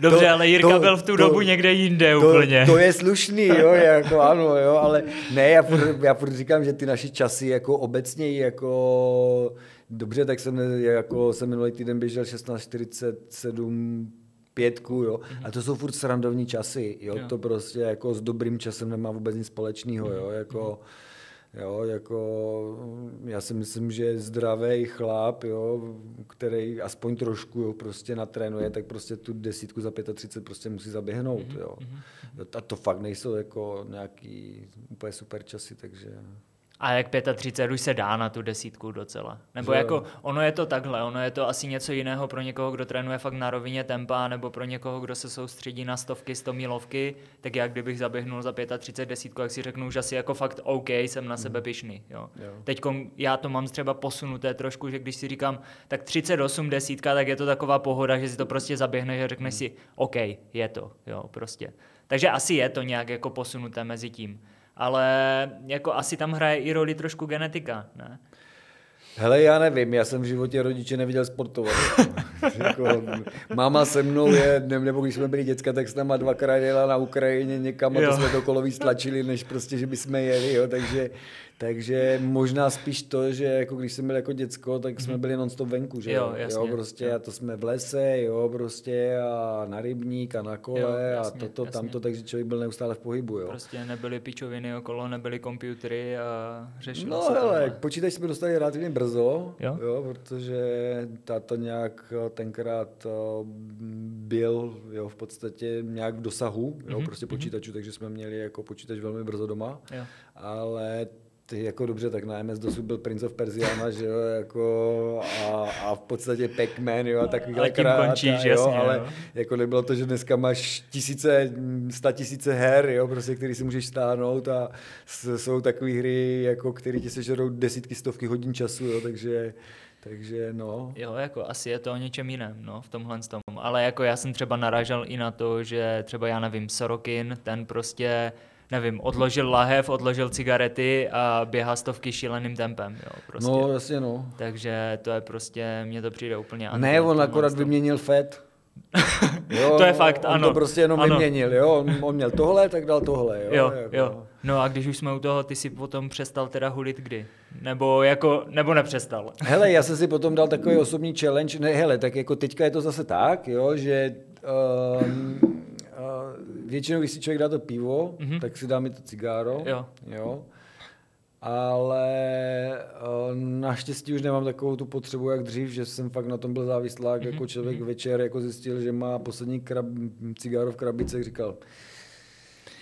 Dobře, to, ale Jirka to, byl v tu to, dobu někde jinde to, úplně. To je slušný, jo, jako ano, jo, ale ne, já furt, já furt říkám, že ty naše časy jako obecně jako... Dobře, tak jsem, jako, jsem minulý týden běžel 16.47 pětku, jo, mm-hmm. a to jsou furt srandovní časy, jo, jo, to prostě jako s dobrým časem nemá vůbec nic společného, jo, jako... Mm-hmm Jo, jako, já si myslím, že zdravý chlap, jo, který aspoň trošku jo, prostě natrénuje, tak prostě tu desítku za 35 prostě musí zaběhnout. Mm-hmm. Jo. A to fakt nejsou jako nějaký úplně super časy, takže... A jak 35 už se dá na tu desítku docela. Nebo že... jako ono je to takhle, ono je to asi něco jiného pro někoho, kdo trénuje fakt na rovině tempa, nebo pro někoho, kdo se soustředí na stovky, sto milovky, tak jak kdybych zaběhnul za 35 desítku, jak si řeknu už asi jako fakt OK, jsem na sebe mhm. pišný. Jo. Jo. Teď já to mám třeba posunuté trošku, že když si říkám, tak 38 desítka, tak je to taková pohoda, že si to prostě zaběhneš a řekneš hmm. si, OK, je to, jo, prostě. Takže asi je to nějak jako posunuté mezi tím ale jako asi tam hraje i roli trošku genetika, ne? Hele, já nevím, já jsem v životě rodiče neviděl sportovat. jako, máma se mnou je, nebo když jsme byli děcka, tak s náma dvakrát jela na Ukrajině někam a to jsme to koloví stlačili, než prostě, že bychom jeli, jo, takže takže možná spíš to, že jako když jsem byl jako děcko, tak jsme mhm. byli non-stop venku, že jo, jasně, jo prostě jo. a to jsme v lese, jo, prostě a na rybník a na kole jo, jasně, a toto, jasně. tamto, takže člověk byl neustále v pohybu, jo. Prostě nebyly pičoviny okolo, nebyly počítačy a řešilo no, se hele, počítač jsme dostali relativně brzo, jo? jo, protože táta nějak eh, tenkrát eh, byl jo, v podstatě nějak v dosahu, jo, mm-hmm. prostě mhm. počítačů, takže jsme měli jako počítač velmi brzo doma, jo. ale ty jako dobře, tak na MS dosud byl Prince of Persiana, že jo, jako a, a v podstatě Pac-Man, jo, a takovýhle tím končíš, jo, jasně, ale jo. jako nebylo to, že dneska máš tisíce, sta tisíce her, jo, prostě, který si můžeš stáhnout a jsou takové hry, jako, které ti sežerou desítky, stovky hodin času, jo, takže, takže no. Jo, jako asi je to o něčem jiném, no, v tomhle tom. Ale jako já jsem třeba narážel i na to, že třeba já nevím, Sorokin, ten prostě, nevím, odložil lahev, odložil cigarety a běhá stovky šíleným tempem, jo, prostě. No, jasně, no. Takže to je prostě, mně to přijde úplně Ne, on akorát tom. vyměnil FED. Jo, To je fakt, on ano. to prostě jenom Ano. vyměnil, jo. On, on měl tohle, tak dal tohle, jo. Jo, jako. jo. No a když už jsme u toho, ty si potom přestal teda hulit kdy? Nebo jako, nebo nepřestal? Hele, já jsem si potom dal takový osobní challenge, ne, hele, tak jako teďka je to zase tak, jo, že um, většinou, když si člověk dá to pivo, mm-hmm. tak si dá mi to cigáro, Jo. jo. Ale uh, naštěstí už nemám takovou tu potřebu, jak dřív, že jsem fakt na tom byl závislák, mm-hmm. jako člověk večer jako zjistil, že má poslední krab, cigáro v krabici, říkal,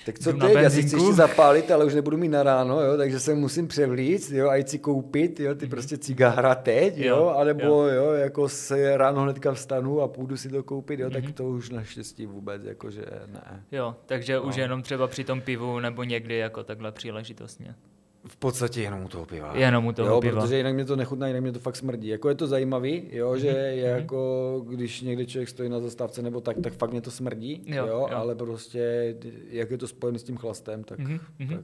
tak co teď, já si chci ještě zapálit, ale už nebudu mít na ráno, jo, takže se musím převlíct, jo, a jít si koupit, jo, ty prostě cigára teď, jo, Jo, anebo jo. jo. jako se ráno hnedka vstanu a půjdu si to koupit, jo, tak to už naštěstí vůbec, jakože ne. Jo, takže No. už jenom třeba při tom pivu nebo někdy jako takhle příležitostně. V podstatě jenom u toho piva. Jenom u toho jo, piva. protože jinak mě to nechutná, jinak mě to fakt smrdí. Jako je to zajímavý, jo, že je jako, když někde člověk stojí na zastávce nebo tak, tak fakt mě to smrdí, Jo, jo, jo. ale prostě, jak je to spojené s tím chlastem, tak, Mhm, tak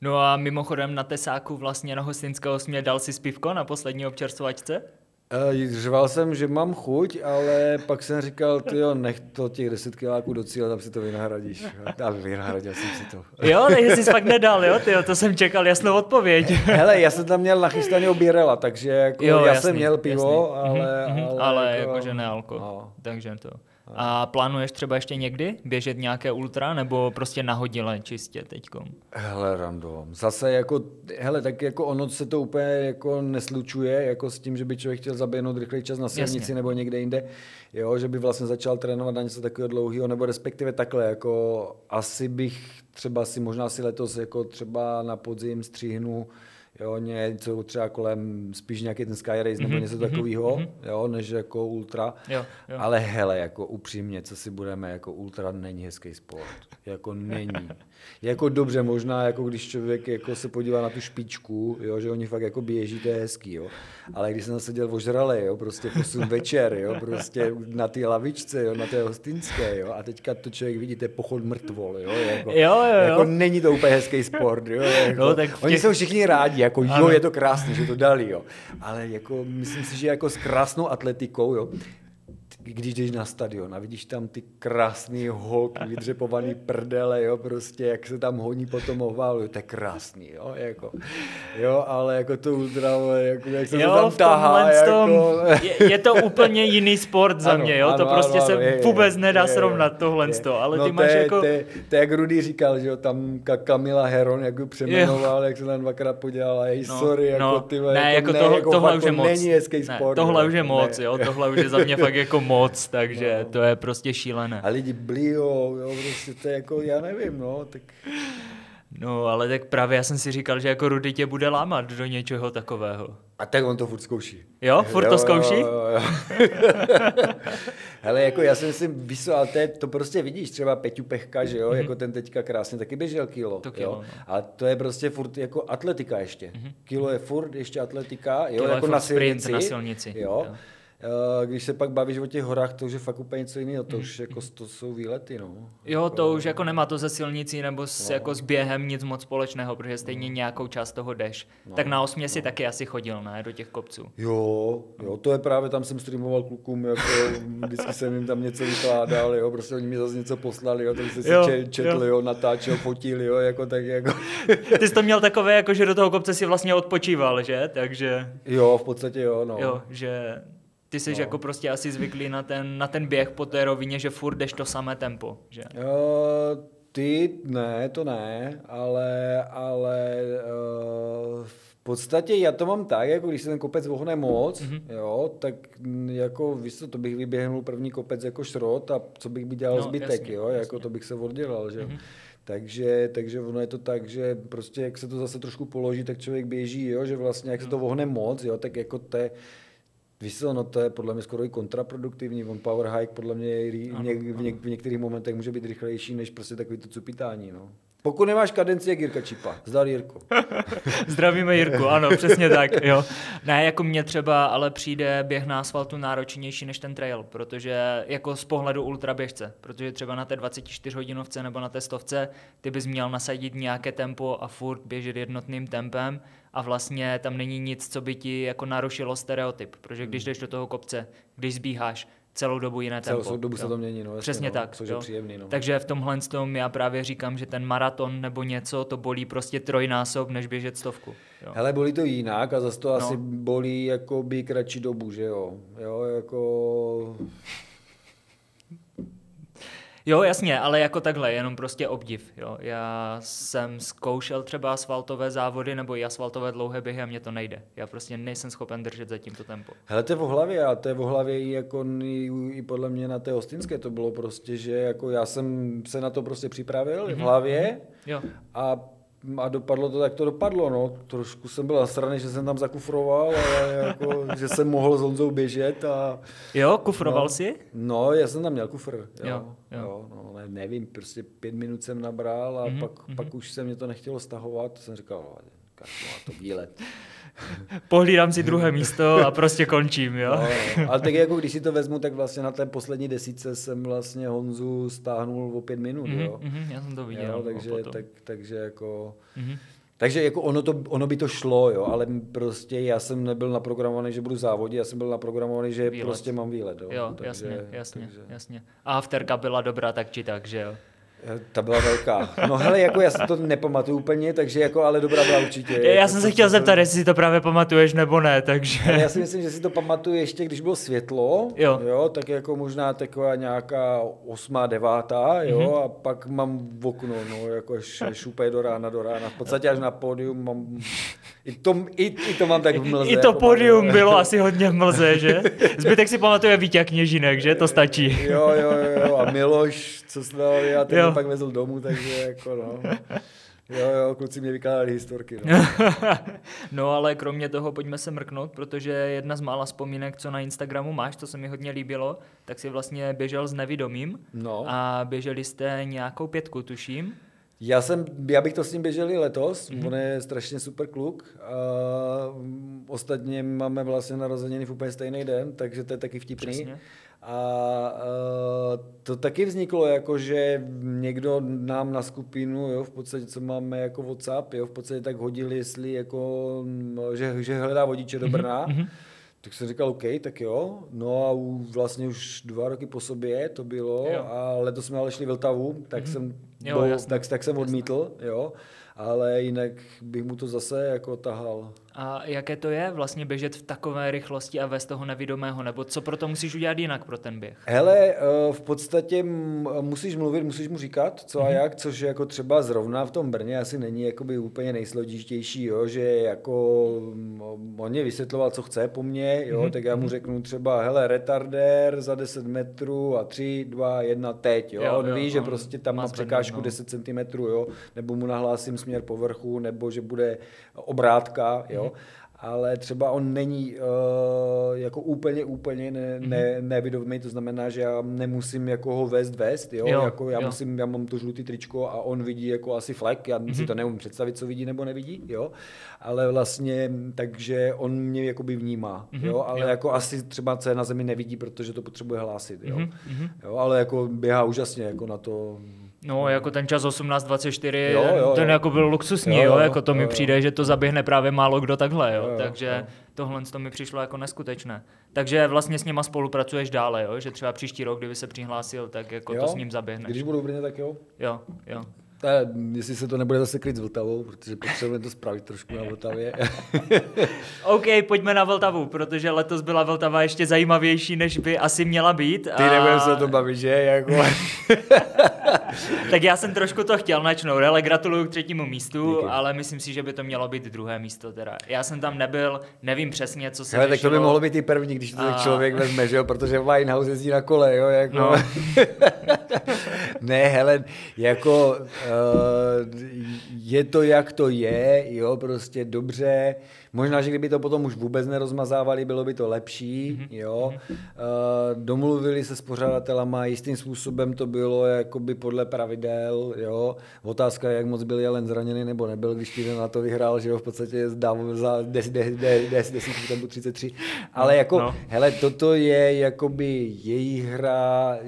No a mimochodem na Tesáku vlastně na Hostinského smě dal si spivko na poslední občerstvovačce? Eh, Řval jsem, že mám chuť, ale pak jsem říkal, ty jo, nech to těch 10 kiláků do cíle, tam si to vynahradíš. A vynahradil jsem si to. Jo, takže jsi fakt nedal, jo, tyjo, to jsem čekal jasnou odpověď. Hele, já jsem tam měl nachystaného Birela, takže jako Jo, já jasný, jsem měl pivo, jasný. ale, Mhm, mhm, ale, ale jako, jakože ne alko. No. Takže to. A plánuješ třeba ještě někdy běžet nějaké ultra, nebo prostě nahodile čistě teďkom? Hele, random. Zase jako, hele, tak jako ono se to úplně jako neslučuje jako s tím, že by člověk chtěl zaběhnout rychlej čas na silnici Jasně. nebo někde jinde, jo, že by vlastně začal trénovat na něco takového dlouhého, nebo respektive takhle, jako asi bych třeba si možná si letos jako třeba na podzim stříhnu Jo, něco třeba kolem, spíš nějaký ten Sky Race nebo něco takového, jo, než jako ultra. Jo, jo. Ale hele, jako upřímně, co si budeme, jako ultra není hezký sport. Jako není. Jako dobře, možná, jako když člověk jako se podívá na tu špičku, jo, že oni fakt jako běží, to je hezký, jo. Ale když jsem seděl ožralej, jo, prostě v 8 večer, jo, prostě na té lavičce, jo, na té hostinské, jo, a teďka to člověk vidí, to je pochod mrtvol, jo, jako, Jo, jo, jo. jako není to úplně hezký sport, jo, jako, No, tak v oni těch- jsou všichni rádi, jako jo, Ano. je to krásný, že to dali, jo, ale jako myslím si, že jako s krásnou atletikou, jo, když jdeš na stadion a vidíš tam ty krásný holky, vydřepovaný prdele, jo, prostě, jak se tam honí po tom oválu, to je krásný, jo, jako, jo, ale jako to ultra, jako, jak se to Jo, tam v tahá, tomhle jako, tom, je, je to úplně jiný sport za Ano, mě, jo, to ano, prostě ano, se ano, je, je, vůbec nedá je, je, srovnat tohle je. toho, ale no ty to máš je, jako... To je, to je, jak Rudy říkal, že jo, tam Ka- Kamila Heron, jak ho přemenoval, jak se tam dvakrát podělala, hej, No, sorry, jako no, ty vole, ne, jako, ne, tohle, jako tohle už je to moc. není hezký Ne, sport. tohle jo, už je moc, jo, tohle už je za mě fakt jako moc, takže to je prostě šílené. A lidi blíjou, jo, prostě to je jako, já nevím, no, tak... No, ale tak právě já jsem si říkal, že jako Rudy tě bude lámat do něčeho takového. A tak on to furt zkouší. Jo, furt to zkouší? Jo, jo, jo. Hele, jako já si myslím, víš co, ale to, je, to prostě vidíš, třeba Peťu Pechka, že jo, mm-hmm. jako ten teďka krásně taky běžel kilo, To kilo, jo? no. ale to je prostě furt jako atletika ještě. Mm-hmm. Kilo je furt ještě atletika, jo, Kilo je jako furt na sprint silnici. na silnici, Jo. jo. Eh, Když se pak bavíš o těch horách, to už je fakt úplně něco jiného, to už jako to jsou výlety, no. Jo, to už jako nemá to ze silnicí nebo s, jako s během nic moc společného, protože stejně nějakou část toho jdeš. Tak na osmě si taky asi chodil, ne, do těch kopců. Jo, jo, to je právě, tam jsem streamoval klukům, jako vždycky jsem jim tam něco vykládal, jo, prostě oni mi zase něco poslali, jo, tak jsem si Jo, če- četl, jo, natáčel, fotil, jo, jako tak jako, Ty jsi to měl takové, jako že do toho kopce si vlastně odpočíval, že? Takže jo, v podstatě jo, no. jo, že ty jsi No. jako prostě asi zvyklý na ten, na ten běh po té rovině, že furt jdeš to samé tempo, že? Jo, ty, ne, to ne, ale, ale uh, v podstatě já to mám tak, jako když se ten kopec vohne moc, Mhm. mm-hmm. jo, tak jako víš co, to bych vyběhnul první kopec jako šrot a co bych by dělal No, zbytek, jasně, jo, jasně. Mhm. jako to bych se oddělal, že. Mm-hmm. Takže, takže ono je to tak, že prostě jak se to zase trošku položí, tak člověk běží, jo, že vlastně jak se to vohne moc, jo, tak jako to je, Víš co, no to je podle mě skoro i kontraproduktivní. On power hike podle mě je, v, něk, v, něk, v některých momentech může být rychlejší než prostě takový to cupitání. No. Pokud nemáš kadenci, jak Jirka Čipa. Zdar Jirko. Zdravíme Jirku, ano, přesně tak. Jo. Ne, jako mě třeba ale přijde běh na asfaltu náročnější než ten trail, protože jako z pohledu ultraběžce, protože třeba na té 24 hodinovce nebo na té stovce ty bys měl nasadit nějaké tempo a furt běžet jednotným tempem a vlastně tam není nic, co by ti jako narušilo stereotyp, protože když hmm. jdeš do toho kopce, když zbíháš, celou dobu jiné tempo. Celou dobu jo. se to mění, no, jasně, Přesně no, tak. Což je příjemný, no. Takže v tomhle tom já právě říkám, že ten maraton nebo něco, to bolí prostě trojnásob, než běžet stovku. Jo. Hele, bolí to jinak a zase to no. asi bolí jako by kratší dobu, že jo. Jo, jako Jo, jasně, ale jako takhle, jenom prostě obdiv. Jo. Já jsem zkoušel třeba asfaltové závody nebo i asfaltové dlouhé běhy a mně to nejde. Já prostě nejsem schopen držet za tímto tempo. Hele, to je v hlavě a to je v hlavě i, jako, i, i podle mě na té hostinské to bylo prostě, že jako já jsem se na to prostě připravil mm-hmm. v hlavě mm-hmm. jo. a a dopadlo to, tak to dopadlo, no. Trošku jsem byl zasraný, že jsem tam zakufroval, ale jako, že jsem mohl s Honzou běžet a... Jo, kufroval no, jsi? No, já jsem tam měl kufr, jo. jo, jo. jo no, ne, nevím, prostě pět minut jsem nabral a mm-hmm, pak, mm-hmm. pak už se mě to nechtělo stahovat, jsem říkal, no, to výlet. Pohlídám si druhé místo a prostě končím, jo. No, no. Ale tak jako když si to vezmu, tak vlastně na té poslední desíce jsem vlastně Honzu stáhnul o pět minut, mm-hmm, jo. Mm-hmm, já jsem to viděl. Jo, takže, tak, takže jako... Mm-hmm. Takže jako ono, to, ono by to šlo, jo, ale prostě já jsem nebyl naprogramovaný, že budu závodit, já jsem byl naprogramovaný, že výlet. prostě mám výlet. Jo, jo takže, jasně, jasně, takže... jasně. A afterka byla dobrá tak či tak, že jo? Ta byla velká. No hele, jako já si to nepamatuju úplně, takže jako, ale dobrá byla určitě. Já jako jsem se chtěl zeptat, jestli si to právě pamatuješ nebo ne, takže... Já si myslím, že si to pamatuju ještě, když bylo světlo, jo. jo tak jako možná taková nějaká osmá, devátá, jo, mm-hmm. a pak mám v okno, no, jako šupej do rána, do rána. V podstatě až na pódium mám i to, i, I to mám tak v mlze. I to jako podium bylo asi hodně v mlze, že? Zbytek si pamatuje Vítě Kněžinek, že? To stačí. Jo, jo, jo. A Miloš, co se dal, já ten jo. Pak vezl domů, takže jako no. Jo, jo, kluci mě vykládali historky. No. no ale kromě toho pojďme se mrknout, protože jedna z mála vzpomínek, co na Instagramu máš, to se mi hodně líbilo, tak si vlastně běžel s nevidomým no. a běželi jste nějakou pětku, tuším. Já, jsem, já bych to s ním běžel i letos, mm-hmm. on je strašně super kluk. A ostatně máme vlastně narozeniny v úplně stejný den, takže to je taky vtipný. Přesně. A, a to taky vzniklo jako, že někdo nám na skupinu, jo, v podstatě, co máme jako WhatsApp, jo, v podstatě tak hodil, jestli jako, že, že hledá vodiče do mhm, Brna. Mm-hmm. Tak jsem říkal, OK, tak jo. No a vlastně už dva roky po sobě to bylo jo. a letos jsme ale šli Vltavu, tak mm-hmm. jsem jo, bol, tak, tak jsem odmítl, jo ale jinak bych mu to zase jako tahal. A jaké to je vlastně běžet v takové rychlosti a vést toho nevidomého, nebo co pro to musíš udělat jinak pro ten běh? Hele, eh, v podstatě musíš mluvit, musíš mu říkat, co a mhm. jak, což jako třeba zrovna v tom Brně asi není jakoby úplně nejsložitější, jo, že jako on mě vysvětloval, co chce po mně, jo, mm-hmm. tak já mu mhm. řeknu třeba, hele, retardér za 10 metrů a 3, 2, 1, teď, jo, jo on jo, ví, že prostě tam má překážku no. 10 cm, jo, nebo mu nahlásím směr povrchu, nebo že bude obrátka, jo. Mm-hmm ale třeba on není uh, jako úplně, úplně ne, mhm. ne, nevidomý, to znamená, že já nemusím jako ho vést vést, jo, jo jako já jo. musím, já mám to žlutý tričko a on vidí jako asi flek, já mm-hmm. si mhm. to neumím představit, co vidí nebo nevidí, jo, ale vlastně, takže on mě jakoby vnímá, mm-hmm. jo, ale jo. jako asi třeba co je na zemi nevidí, protože to potřebuje hlásit, jo, mm-hmm. jo, ale jako běhá úžasně jako na to, No, jako ten čas 18.24, jo, jo, ten jo. jako byl luxusní, jo, jo, jo jako to jo, mi jo. přijde, že to zaběhne právě málo kdo takhle, jo, jo, jo takže jo. tohle to mi přišlo jako neskutečné. Takže vlastně s nima spolupracuješ dále, jo, že třeba příští rok, kdyby se přihlásil, tak jako jo, to s ním zaběhneš. Když budu v Brně, tak jo. Jo, jo. Ta, jestli se to nebude zase kryt s Vltavou, protože potřebujeme to spravit trošku na Vltavě. OK, pojďme na Vltavu, protože letos byla Vltava ještě zajímavější, než by asi měla být. A... Ty nebudeme se o tom bavit, že? Jako... tak já jsem trošku to chtěl načnout, ale gratuluju k třetímu místu, Díky. ale myslím si, že by to mělo být druhé místo teda. Já jsem tam nebyl, nevím přesně, co se Hele, tak to by mohlo být i první, když to a... člověk vezme, že jo, protože Winehouse jezdí na kole, jo, jako. No. ne, hele, jako uh, je to, jak to je, jo, prostě dobře. Možná, že kdyby to potom už vůbec nerozmazávali, bylo by to lepší, mm-hmm. jo. Uh, domluvili se s pořadatelama, jistým způsobem to bylo jakoby podle pravidel, jo. Otázka je, jak moc byl Jelen zraněný nebo nebyl, když týden na to vyhrál, že jo, v podstatě dával za 10, 10, 10, 10 nebo 33. Ale jako, no. hele, toto je jakoby její hra,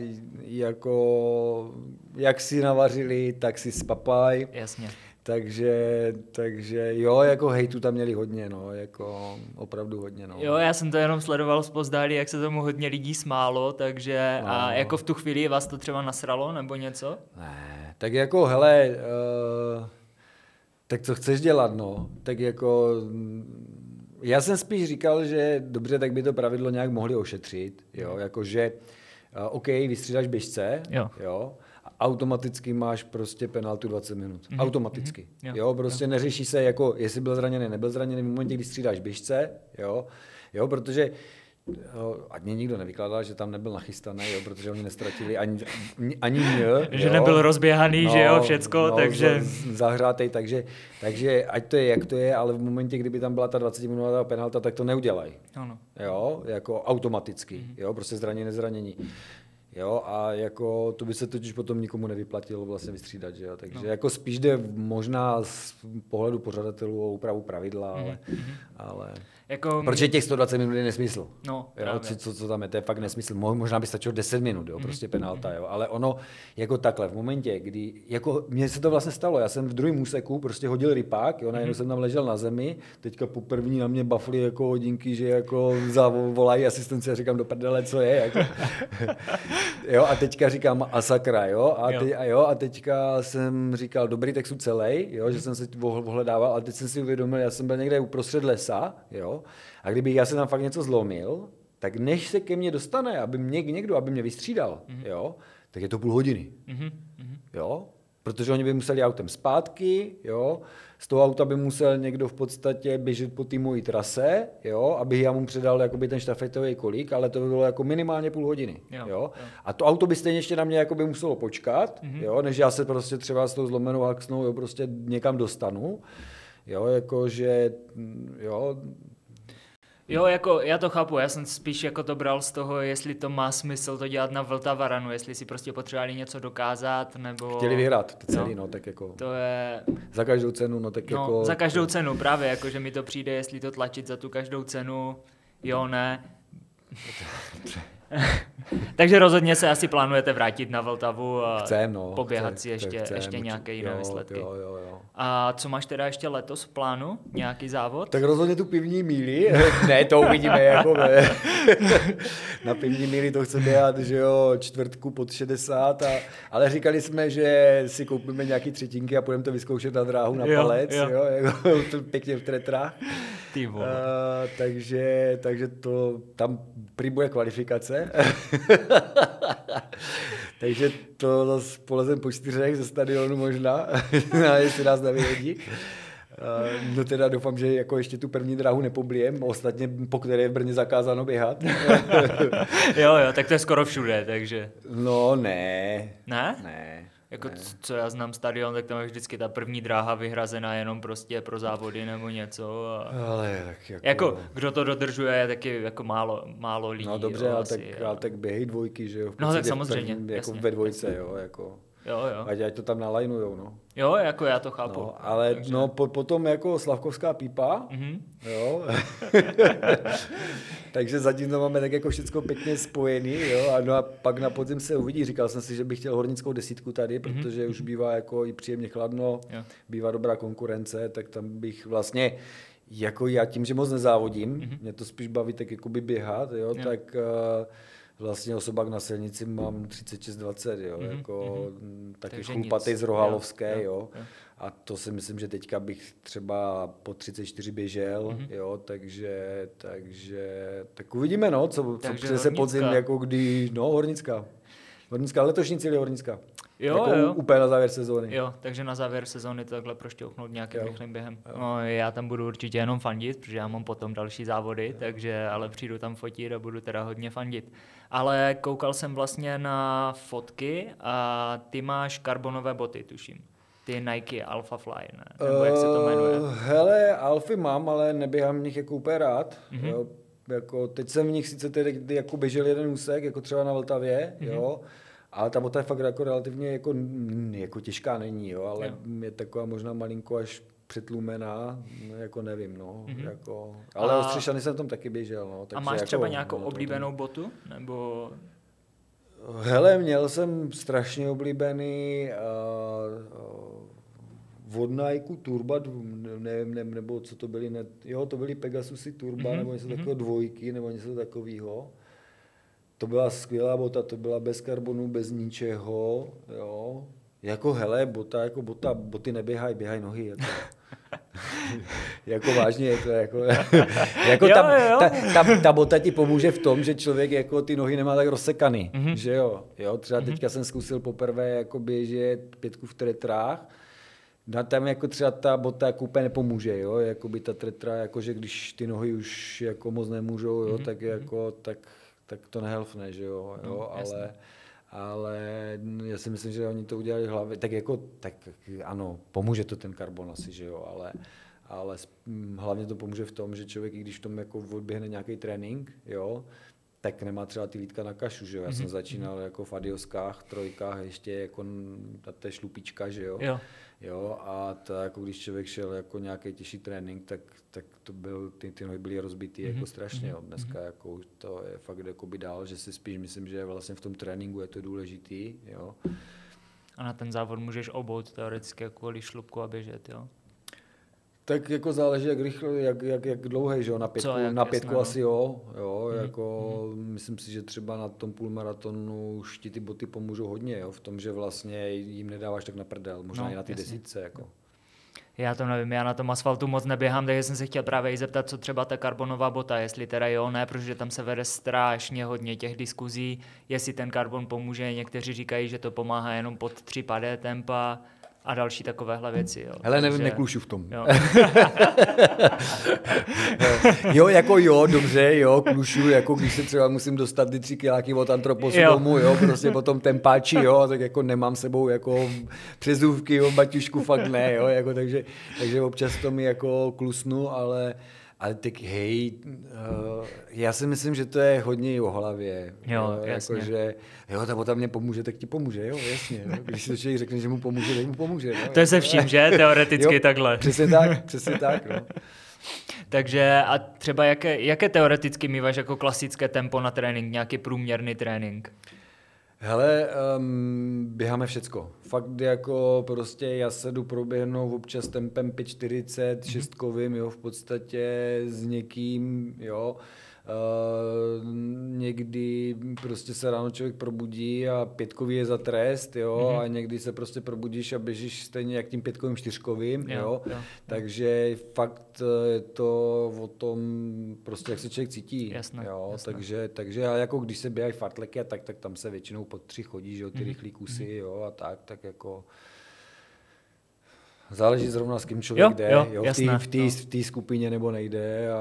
jako jak si navařili, tak si spapaj. Jasně. Takže, takže jo, jako hejtu tam měli hodně, no, jako opravdu hodně, no. Jo, já jsem to jenom sledoval z pozdálí, jak se tomu hodně lidí smálo, takže no. a jako v tu chvíli vás to třeba nasralo nebo něco? Ne, tak jako hele, uh, tak co chceš dělat, no, tak jako já jsem spíš říkal, že dobře, tak by to pravidlo nějak mohli ošetřit, jo, jakože uh, OK, vystřídáš běžce, jo. jo, automaticky máš prostě penaltu 20 minut. Mm-hmm. Automaticky. Mm-hmm. Jo, jo, prostě jo. neřeší se jako, jestli byl zraněný, nebyl zraněný v momentě, kdy střídáš běžce, jo, jo, protože Jo, ať mě nikdo nevykládal, že tam nebyl nachystaný, jo, protože oni nestratili ani, ani mě. Že jo. nebyl rozběhaný, no, že jo, všecko, no, takže... Zahrátej, takže, takže ať to je, jak to je, ale v momentě, kdyby tam byla ta 20 minutová penalta, tak to neudělají. Ano. Jo, jako automaticky, mm-hmm. jo, prostě zranění, nezranění. Jo, a jako to by se totiž potom nikomu nevyplatilo vlastně vystřídat, že jo? takže no. jako spíš jde možná z pohledu pořadatelů o úpravu pravidla, ale, mm-hmm. ale jako... Protože těch 120 minut je nesmysl. No, jo, co, co, co, tam je, to je fakt nesmysl. Možná by stačilo 10 minut, jo, prostě penalta, jo. Ale ono, jako takhle, v momentě, kdy, jako mně se to vlastně stalo, já jsem v druhém úseku prostě hodil rypák, jo, najednou mm-hmm. jsem tam ležel na zemi, teďka po první na mě bafli jako hodinky, že jako zavolají asistenci a říkám do prdele, co je, jako. jo, a teďka říkám a sakra, jo, a, te, a, jo, a teďka jsem říkal, dobrý, tak jsem celý, jo, že jsem se ohledával, a teď jsem si uvědomil, já jsem byl někde uprostřed lesa, jo, a kdybych já se tam fakt něco zlomil, tak než se ke mně dostane, aby mě někdo, aby mě vystřídal, mm-hmm. jo, tak je to půl hodiny. Mm-hmm. Jo? Protože oni by museli autem zpátky, jo? z toho auta by musel někdo v podstatě běžet po té mojí trase, jo? aby já mu předal jakoby ten štafetový kolík, ale to by bylo jako minimálně půl hodiny. Jo, jo? Jo. A to auto by stejně ještě na mě jakoby muselo počkat, mm-hmm. jo? než já se prostě třeba s tou zlomenou axnou jo, prostě někam dostanu. Jo, jakože, jo, Jo, jako já to chápu, já jsem spíš jako to bral z toho, jestli to má smysl to dělat na Vltavaranu, jestli si prostě potřebovali něco dokázat, nebo... Chtěli vyhrát to celý, no, no tak jako... To je... Za každou cenu, no tak no, jako... za každou cenu, právě, jako že mi to přijde, jestli to tlačit za tu každou cenu, jo, ne. Takže rozhodně se asi plánujete vrátit na Vltavu a chcem, no, poběhat chce, si ještě, chcem, ještě nějaké jiné výsledky. Jo, jo, jo. A co máš teda ještě letos v plánu? Nějaký závod? Tak rozhodně tu pivní míli. ne, to uvidíme jako ne. Na pivní míli to chce běhat, že jo, čtvrtku pod 60, a, ale říkali jsme, že si koupíme nějaký třetinky a půjdeme to vyzkoušet na dráhu na jo, palec, jo, jo jako, pěkně v tretrách. Ty uh, takže, takže to tam prý bude kvalifikace. Takže to zase polezem po čtyřech ze stadionu možná, jestli nás nevyhodí. No teda doufám, že jako ještě tu první dráhu nepoblijem, ostatně po které je v Brně zakázáno běhat. jo, jo, tak to je skoro všude, takže. No ne. Ne? Ne. Jako ne. co já znám stadion, tak tam je vždycky ta první dráha vyhrazená jenom prostě pro závody nebo něco. A... Ale tak jako... jako... kdo to dodržuje, je taky jako málo, málo lidí. No dobře, jo, ale, asi, tak, ale tak běhej dvojky, že jo? No tak samozřejmě. První, jako jasně, ve dvojce, jasně. jo, jako... Jo, jo. Ať, ať to tam nalajnujou, no. Jo, jako já to chápu. No, ale Takže... no, po, potom jako Slavkovská pípa, mm-hmm. jo. Takže zatím to máme tak jako všechno pěkně spojený, jo. A, no a pak na podzim se uvidí. Říkal jsem si, že bych chtěl hornickou desítku tady, mhm. protože mm-hmm. už bývá jako i příjemně chladno, jo. bývá dobrá konkurence, tak tam bych vlastně jako já tím, že moc nezávodím, mm-hmm. mě to spíš baví tak jakoby běhat, jo, jo. tak uh, vlastně osobák na silnici mám 36-20, jo, mm-hmm. jako mm-hmm. taky chlupatý z Rohalovské, jo, jo. jo. A to si myslím, že teďka bych třeba po 34 běžel, mm-hmm. jo, takže, takže, tak uvidíme, no, co, co přinese podzim, jako kdy, no, Hornická. Hornická, letošní cíl je Hornická. Jo, jako jo. úplně na závěr sezóny. Jo, takže na závěr sezóny to takhle prošťouchnout nějakým Jo. rychlým během. Jo. No, já tam budu určitě jenom fandit, protože já mám potom další závody, takže ale přijdu tam fotit a budu teda hodně fandit. Ale koukal jsem vlastně na fotky a ty máš karbonové boty, tuším. Ty Nike Alpha Fly, ne? Nebo jak se to jmenuje? Eh, hele, Alfy mám, ale neběhám v nich jako úplně rád. Mhm. Mm-hmm. Jo. Jako, teď jsem v nich sice tedy, kdy jako běžel jeden úsek, jako třeba na Vltavě, Mhm. mm-hmm. jo, ale ta bota je fakt jako relativně jako, jako těžká není, jo, ale jo. je taková možná malinko až přetlumená, no, jako nevím, no, Mhm. mm-hmm. jako, ale A- a... ostřešany jsem v tom taky běžel, no. A takže máš jako, třeba nějakou no, to- oblíbenou botu? Nebo Hele, měl jsem strašně oblíbený uh, uh, od Nike Turba, nevím, ne, nebo co to byly, ne, jo, to byly Pegasusy Turba, Mhm, mm-hmm. nebo něco mhm. takového dvojky, nebo něco takového. To byla skvělá bota, to byla bez karbonu, bez ničeho, jo. Jako hele, bota, jako bota, boty neběhají, běhají nohy. Jako. jako vážně je to jako, jako Jo, ta, jo. Ta, ta, ta, bota ti pomůže v tom, že člověk jako ty nohy nemá tak rozsekaný, Mhm. mm-hmm. že jo, jo, třeba mm-hmm. teďka jsem zkusil poprvé jako běžet pětku v tretrách, No tam jako třeba ta bota jako úplně nepomůže, jo, jako by ta tretra, jakože když ty nohy už jako moc nemůžou, jo, mm-hmm. tak jako, tak, tak to nehelfne, že jo, jo, No, jasně. ale, ale já si myslím, že oni to udělali hlavě, tak jako, tak ano, pomůže to ten karbon asi, že jo, ale, ale hlavně to pomůže v tom, že člověk, i když v tom jako odběhne nějaký trénink, jo, tak nemá třeba ty lítka na kašu, že jo. Já Mhm, jsem začínal jako v adioskách, trojkách, ještě jako ta té šlupička, že jo. jo. Jo, a to jako když člověk šel jako nějaký těžší trénink, tak, tak to byl, ty, ty nohy byly rozbitý Mhm, jako strašně. Jo. Dneska jako už to je fakt jakoby dál, že si spíš myslím, že vlastně v tom tréninku je to důležitý, jo. A na ten závod můžeš obout teoreticky kvůli šlupku a běžet, jo? Tak jako záleží, jak rychle, jak, jak, jak dlouhý, že jo, na pětku, jak, na jasné, pětku no. asi jo, jo, jako myslím si, že třeba na tom půlmaratonu už ti ty boty pomůžou hodně, jo, v tom, že vlastně jim nedáváš tak na prdel, možná No, i na ty jasně. desítce, jako. Já to nevím, já na tom asfaltu moc neběhám, takže jsem se chtěl právě i zeptat, co třeba ta karbonová bota, jestli teda jo, ne, protože tam se vede strašně hodně těch diskuzí, jestli ten karbon pomůže, někteří říkají, že to pomáhá jenom pod 3 padé tempa a další takovéhle věci, jo. Hele, nevím, Takže- neklušu v tom. Jo. jo, jako jo, dobře, jo, klušu, jako když se třeba musím dostat ty tři kiláky od antroposu Jo. domů, jo, prostě potom tempáči, jo, tak jako nemám sebou jako přezůvky, jo, baťušku fakt ne, jo, jako takže, takže občas to mi jako klusnu, ale ale tak hej, uh, já si myslím, že to je hodně i o hlavě. Jo, jasně. Jako, že jo, ta bota mě pomůže, tak ti pomůže, jo, jasně. Jo. Když si to člověk řekne, že mu pomůže, tak mu pomůže. No, To je se vším, že? Teoreticky Jo, takhle. Přesně tak, přesně tak, no. Takže a třeba jaké, jaké teoreticky mýváš jako klasické tempo na trénink, nějaký průměrný trénink? Hele, um, běháme všecko. Fakt jako prostě já se jdu proběhnout občas tempem 5.40, Mhm. šestkovým, jo, v podstatě s někým, jo. Uh, někdy prostě se ráno člověk probudí a pětkový je za trest, jo, Mhm. mm-hmm. a někdy se prostě probudíš a běžíš stejně jak tím pětkovým čtyřkovým, Jo, jo. jo. Takže fakt eh, je to o tom, prostě jak se člověk cítí. Jasné, jo, jasné. Takže, takže a jako když se běhají fartleky, a tak, tak tam se většinou pod tři chodí, že jo, ty Mhm. rychlý kusy, jo, a tak, tak jako záleží zrovna s kým člověk Jo, jde, jo, jo, v jasné, té v té- no. skupině nebo nejde a,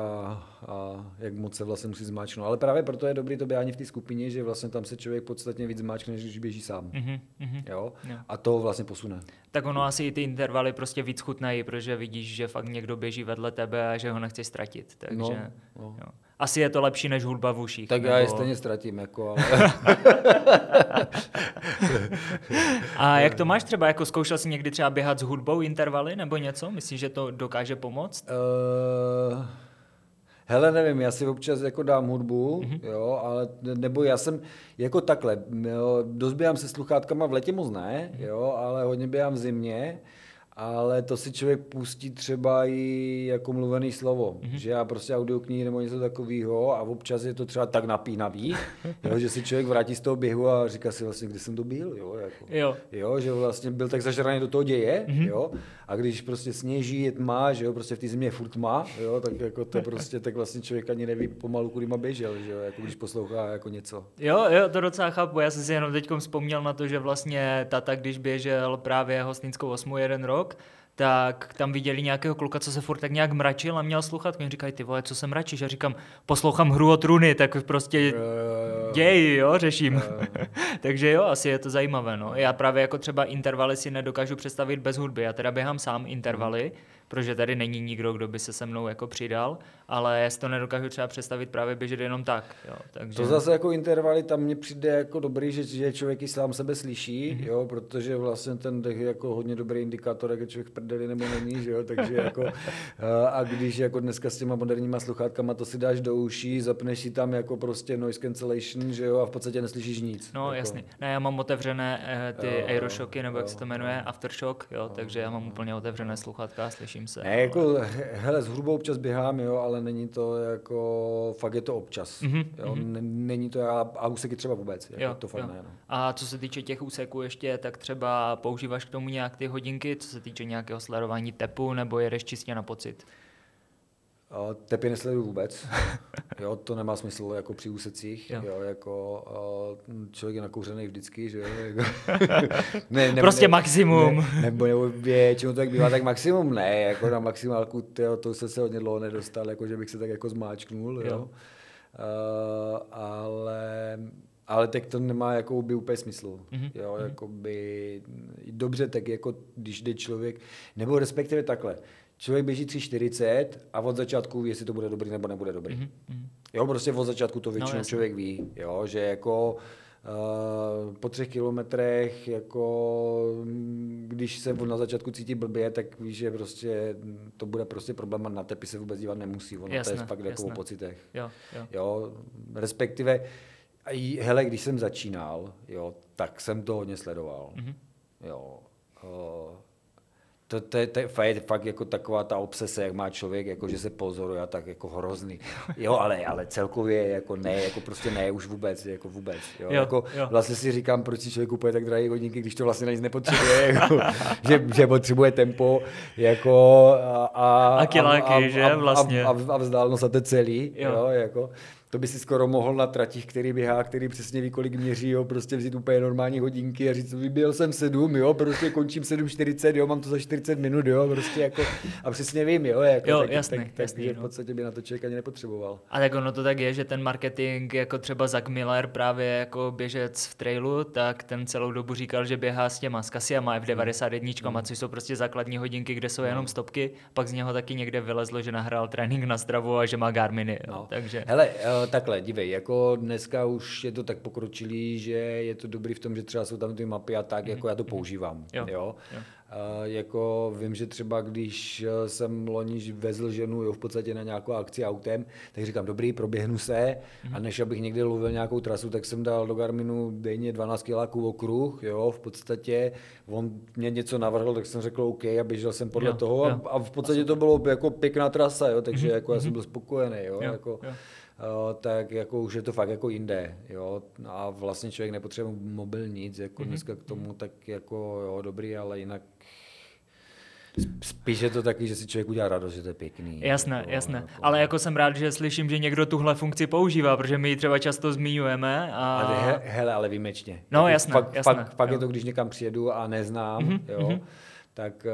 a jak moc se vlastně musí zmáčknout. Ale právě proto je dobrý to běhání v té skupině, že vlastně tam se člověk podstatně víc zmáčkne, než když běží sám. Mhm, mhm. Jo? Jo. A to vlastně posune. Tak ono asi i ty intervaly prostě víc chutnají, protože vidíš, že fakt někdo běží vedle tebe a že ho nechceš ztratit. Takže No, no. Jo. Asi je to lepší než hudba v uších. Tak já je stejně ztratím, jako, ale... A jak to máš třeba, jako zkoušel jsi někdy třeba běhat s hudbou intervaly nebo něco? Myslíš, že to dokáže pomoct? Uh, hele, nevím, já si občas jako dám hudbu, mm-hmm. jo, ale nebo já jsem jako takhle, jo, dost běhám se sluchátkama v letě moc ne, Mhm. jo, ale hodně běhám v zimě ale to si člověk pustí třeba i jako mluvený slovo, mm-hmm. že já prostě audioknihy nebo něco takového a občas je to třeba tak napínavý, jo, že si člověk vrátí z toho běhu a říká si vlastně, kde jsem to byl, jo, jako, jo. jo že vlastně byl tak zažraný do toho děje, mm-hmm. jo, a když prostě sněží, je tma, že jo, prostě v té zimě je furt tma, jo, tak jako to prostě, tak vlastně člověk ani neví pomalu, kudy má běžel, že jo, jako když poslouchá jako něco. Jo, jo, to docela chápu, já jsem si jenom teď vzpomněl na to, že vlastně tata, když běžel právě Hostnickou osmu jeden rok, tak tam viděli nějakého kluka, co se furt tak nějak mračil a měl sluchatku. Oni říkají, ty vole, co se mračíš? A říkám, poslouchám hru o truny, tak prostě děj, jo, řeším. Takže jo, asi je to zajímavé. No. Já právě jako třeba intervaly si nedokážu představit bez hudby. Já teda běhám sám intervaly, protože tady není nikdo, kdo by se se mnou jako přidal, ale já si to nedokážu třeba představit právě běžet jenom tak. Jo, takže... To zase jako intervaly, tam mně přijde jako dobrý, že, že člověk i sám sebe slyší, mm-hmm. jo, protože vlastně ten dech je jako hodně dobrý indikátor, jak je člověk prdeli nebo není, že jo, takže jako a když jako dneska s těma moderníma sluchátkama to si dáš do uší, zapneš si tam jako prostě noise cancellation, že jo, a v podstatě neslyšíš nic. No jako. jasně, ne, já mám otevřené eh, ty jo, aeroshoky, nebo jo, jak se to jmenuje, aftershock, jo, takže já mám úplně otevřené sluchátka a slyším snažím se. Ne, jako, hele, s hrubou občas běhám, jo, ale není to jako, fakt je to občas. Mm-hmm. Jo, mm-hmm. Není to, a, a úseky třeba vůbec, jako jo, to fakt jo. ne. No. A co se týče těch úseků ještě, tak třeba používáš k tomu nějak ty hodinky, co se týče nějakého sledování tepu, nebo jedeš čistě na pocit? Tepy nesleduju vůbec. Jo, to nemá smysl jako při úsecích. Jo. Jo, jako, uh, člověk je nakouřený vždycky, že jo. Jako, ne, ne, prostě ne, maximum. Ne, nebo, nebo většinou to tak bývá, tak maximum ne. Jako na maximálku, tyjo, to se se hodně dlouho nedostal, jako že bych se tak jako zmáčknul. Jo. Jo. Uh, ale ale tak to nemá jako by úplně smysl. Mm-hmm. Jo, mhm. jako by dobře, tak jako když jde člověk, nebo respektive takhle, člověk běží 3,40 a od začátku ví, jestli to bude dobrý nebo nebude dobrý. Mm-hmm. Jo, prostě od začátku to většinou no, člověk ví, jo, že jako Uh, po třech kilometrech, jako když se na začátku cítí blbě, tak víš, že prostě to bude prostě problém a na tepy se vůbec dívat nemusí. Ono jasné, to je fakt jako o pocitech. Jo, jo. jo, respektive, hele, když jsem začínal, jo, tak jsem to hodně sledoval. Mm-hmm. Jo, uh, to, to, to, to je fakt jako taková ta obsese, jak má člověk, jako že se pozoruje a tak jako hrozný. Jo, ale, ale celkově jako ne, jako prostě ne, už vůbec, jako vůbec. Jo. Jo, jako jo. Vlastně si říkám, proč si člověk kupuje tak drahé hodinky, když to vlastně na nic nepotřebuje, jako, že, že potřebuje tempo, jako a, a, a kiláky, a, a, že vlastně. A, a, a vzdálenost a to celý, jo. Jo, jako to by si skoro mohl na tratích, který běhá, který přesně ví, kolik měří, jo, prostě vzít úplně normální hodinky a říct, vyběl jsem sedm, jo, prostě končím 7.40, jo, mám to za 40 minut, jo, prostě jako, a přesně vím, jo, jako, jo tak, jasný, tak, jasný, tak, no. v podstatě by na to člověk ani nepotřeboval. A tak ono to tak je, že ten marketing, jako třeba Zach Miller, právě jako běžec v trailu, tak ten celou dobu říkal, že běhá s těma, s Kasiama F91, hmm. což jsou prostě základní hodinky, kde jsou jenom hmm. stopky, pak z něho taky někde vylezlo, že nahrál trénink na stravu a že má Garminy, jo, no. takže. Hele, takhle, dívej, jako dneska už je to tak pokročilý, že je to dobrý v tom, že třeba jsou tam ty mapy a tak, mm-hmm. jako já to používám. Jo. jo. jo. A jako vím, že třeba když jsem loni vezl ženu jo, v podstatě na nějakou akci autem, tak říkám, dobrý, proběhnu se mm-hmm. a než abych někde lovil nějakou trasu, tak jsem dal do Garminu denně 12 kiláků okruh, jo, v podstatě on mě něco navrhl, tak jsem řekl OK a běžel jsem podle jo, toho jo. a v podstatě to bylo jako pěkná trasa, jo, takže mm-hmm. jako já jsem mhm. byl spokojený, jo, jo jako, jo. Eh, tak jako už je to fakt jako jinde, jo, a vlastně člověk nepotřebuje mobil nic, jako mm-hmm. dneska k tomu tak jako jo, dobrý, ale jinak Spíš je to taky, že si člověk udělá radost, že to je pěkný. Jasné, jako, jasné. Jako... Ale jako jsem rád, že slyším, že někdo tuhle funkci používá, protože my ji třeba často zmiňujeme. A... Ale he, hele, ale výjimečně. No jako jasné, fakt, jasné. Fakt, fakt je to, když někam přijedu a neznám, mm-hmm, jo, mm-hmm tak,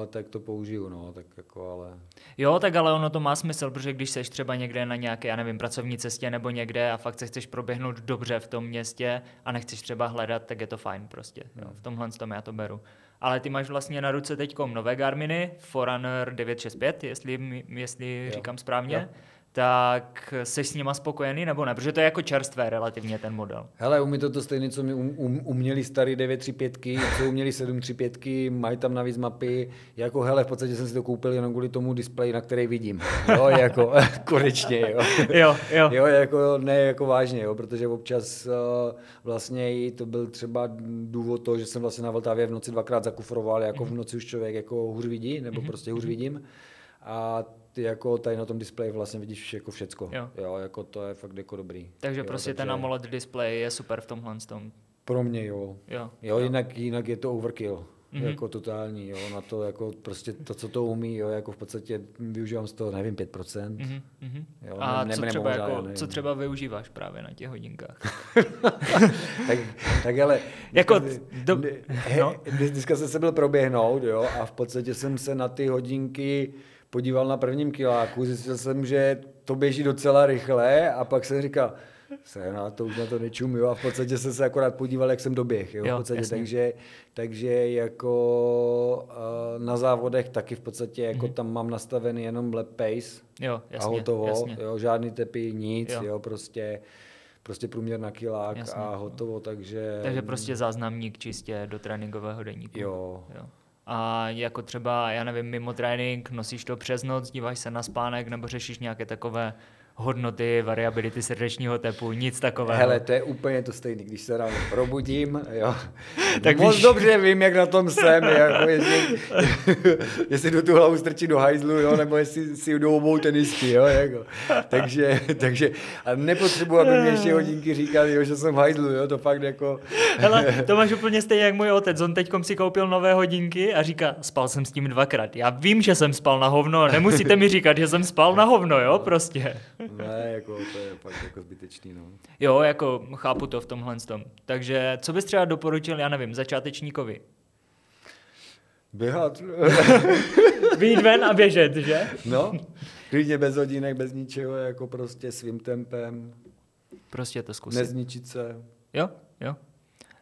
uh, tak to použiju, no, tak jako ale... Jo, tak ale ono to má smysl, protože když seš třeba někde na nějaké, já nevím, pracovní cestě nebo někde a fakt se chceš proběhnout dobře v tom městě a nechceš třeba hledat, tak je to fajn prostě, jo, v tomhle tom já to beru. Ale ty máš vlastně na ruce teď nové Garminy, Forerunner 965, jestli, jestli jo. říkám správně. Jo. Tak jsi s nima spokojený nebo ne? Protože to je jako čerstvé relativně ten model. Hele, umí to to stejné, co mi um, um, uměli starý 935, co uměli 735, mají tam navíc mapy, jako hele, v podstatě jsem si to koupil jenom kvůli tomu displeji, na který vidím, jo, jako konečně, jo. jo, jo. Jo, jako ne, jako vážně, jo, protože občas uh, vlastně i to byl třeba důvod to, že jsem vlastně na Vltavě v noci dvakrát zakufroval, jako v noci už člověk jako hůř vidí, nebo prostě hůř vidím. A ty jako tady na tom displeji vlastně vidíš jako všecko. Jo. jo. jako to je fakt jako dobrý. Takže jo, prostě takže... ten AMOLED display je super v tomhle tom. Pro mě jo. Jo, jo, jo. Jinak, jinak je to overkill. Mm-hmm. Jako totální, jo, na to jako prostě to, co to umí, jo, jako v podstatě využívám z toho, nevím, 5%. Mm-hmm. Jo, A ne, co, ne, třeba jako, co třeba využíváš právě na těch hodinkách? tak, tak ale... jako, do... no? Dneska jsem se byl proběhnout, jo, a v podstatě jsem se na ty hodinky podíval na prvním kiláku, zjistil jsem, že to běží docela rychle a pak jsem říkal, se na to už na to nečum, jo, a v podstatě jsem se akorát podíval, jak jsem doběh, jo, jo v podstatě, takže, takže jako uh, na závodech taky v podstatě jako mm-hmm. tam mám nastavený jenom lap pace jo, jasně, a hotovo, jasně. jo, žádný tepy, nic, jo, jo prostě prostě průměr na kilák jasně, a hotovo, takže... Takže prostě záznamník čistě do tréninkového deníku. Jo. jo a jako třeba, já nevím, mimo trénink, nosíš to přes noc, díváš se na spánek nebo řešíš nějaké takové hodnoty, variability srdečního tepu, nic takového. Hele, to je úplně to stejné, když se ráno probudím, jo. tak Moc víš... dobře vím, jak na tom jsem, jako jestli, jestli do tu hlavu strčí do hajzlu, jo, nebo jestli si jdou obou tenisky, jo, jako. Takže, takže a nepotřebuji, aby mě ještě hodinky říkali, jo, že jsem v hajzlu, jo, to fakt jako... Hele, to máš úplně stejně jak můj otec, on teďkom si koupil nové hodinky a říká, spal jsem s tím dvakrát. Já vím, že jsem spal na hovno, nemusíte mi říkat, že jsem spal na hovno, jo, prostě. Ne, jako to je fakt jako zbytečný, no. Jo, jako chápu to v tomhle tom. Takže co bys třeba doporučil, já nevím, začátečníkovi? Běhat. Vyjít ven a běžet, že? No, klidně bez hodinek, bez ničeho, jako prostě svým tempem. Prostě to zkusit. Nezničit se. Jo, jo.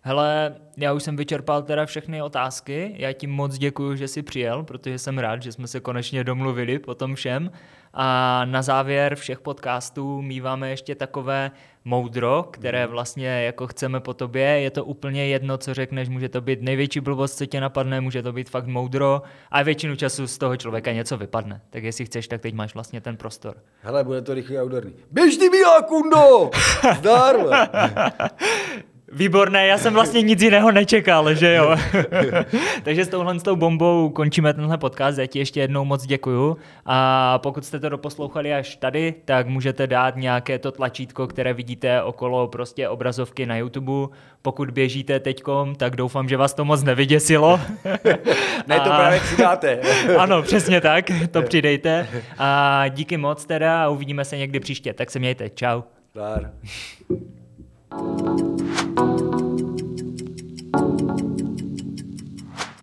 Hele, já už jsem vyčerpal teda všechny otázky. Já ti moc děkuji, že jsi přijel, protože jsem rád, že jsme se konečně domluvili po tom všem. A na závěr všech podcastů míváme ještě takové moudro, které mhm. vlastně jako chceme po tobě. Je to úplně jedno, co řekneš, může to být největší blbost, co tě napadne, může to být fakt moudro a většinu času z toho člověka něco vypadne. Tak jestli chceš, tak teď máš vlastně ten prostor. Hele, bude to rychlý a úderný. Běž ty, Mila, kundo! Zdar! Výborné, já jsem vlastně nic jiného nečekal, že jo. Takže s touhle s tou bombou končíme tenhle podcast. Já ti ještě jednou moc děkuju. A pokud jste to doposlouchali až tady, tak můžete dát nějaké to tlačítko, které vidíte okolo prostě obrazovky na YouTube. Pokud běžíte teďkom, tak doufám, že vás to moc nevyděsilo. ne, to právě přidáte. ano, přesně tak, to přidejte. A díky moc teda a uvidíme se někdy příště. Tak se mějte. Čau. Dar. Thank you.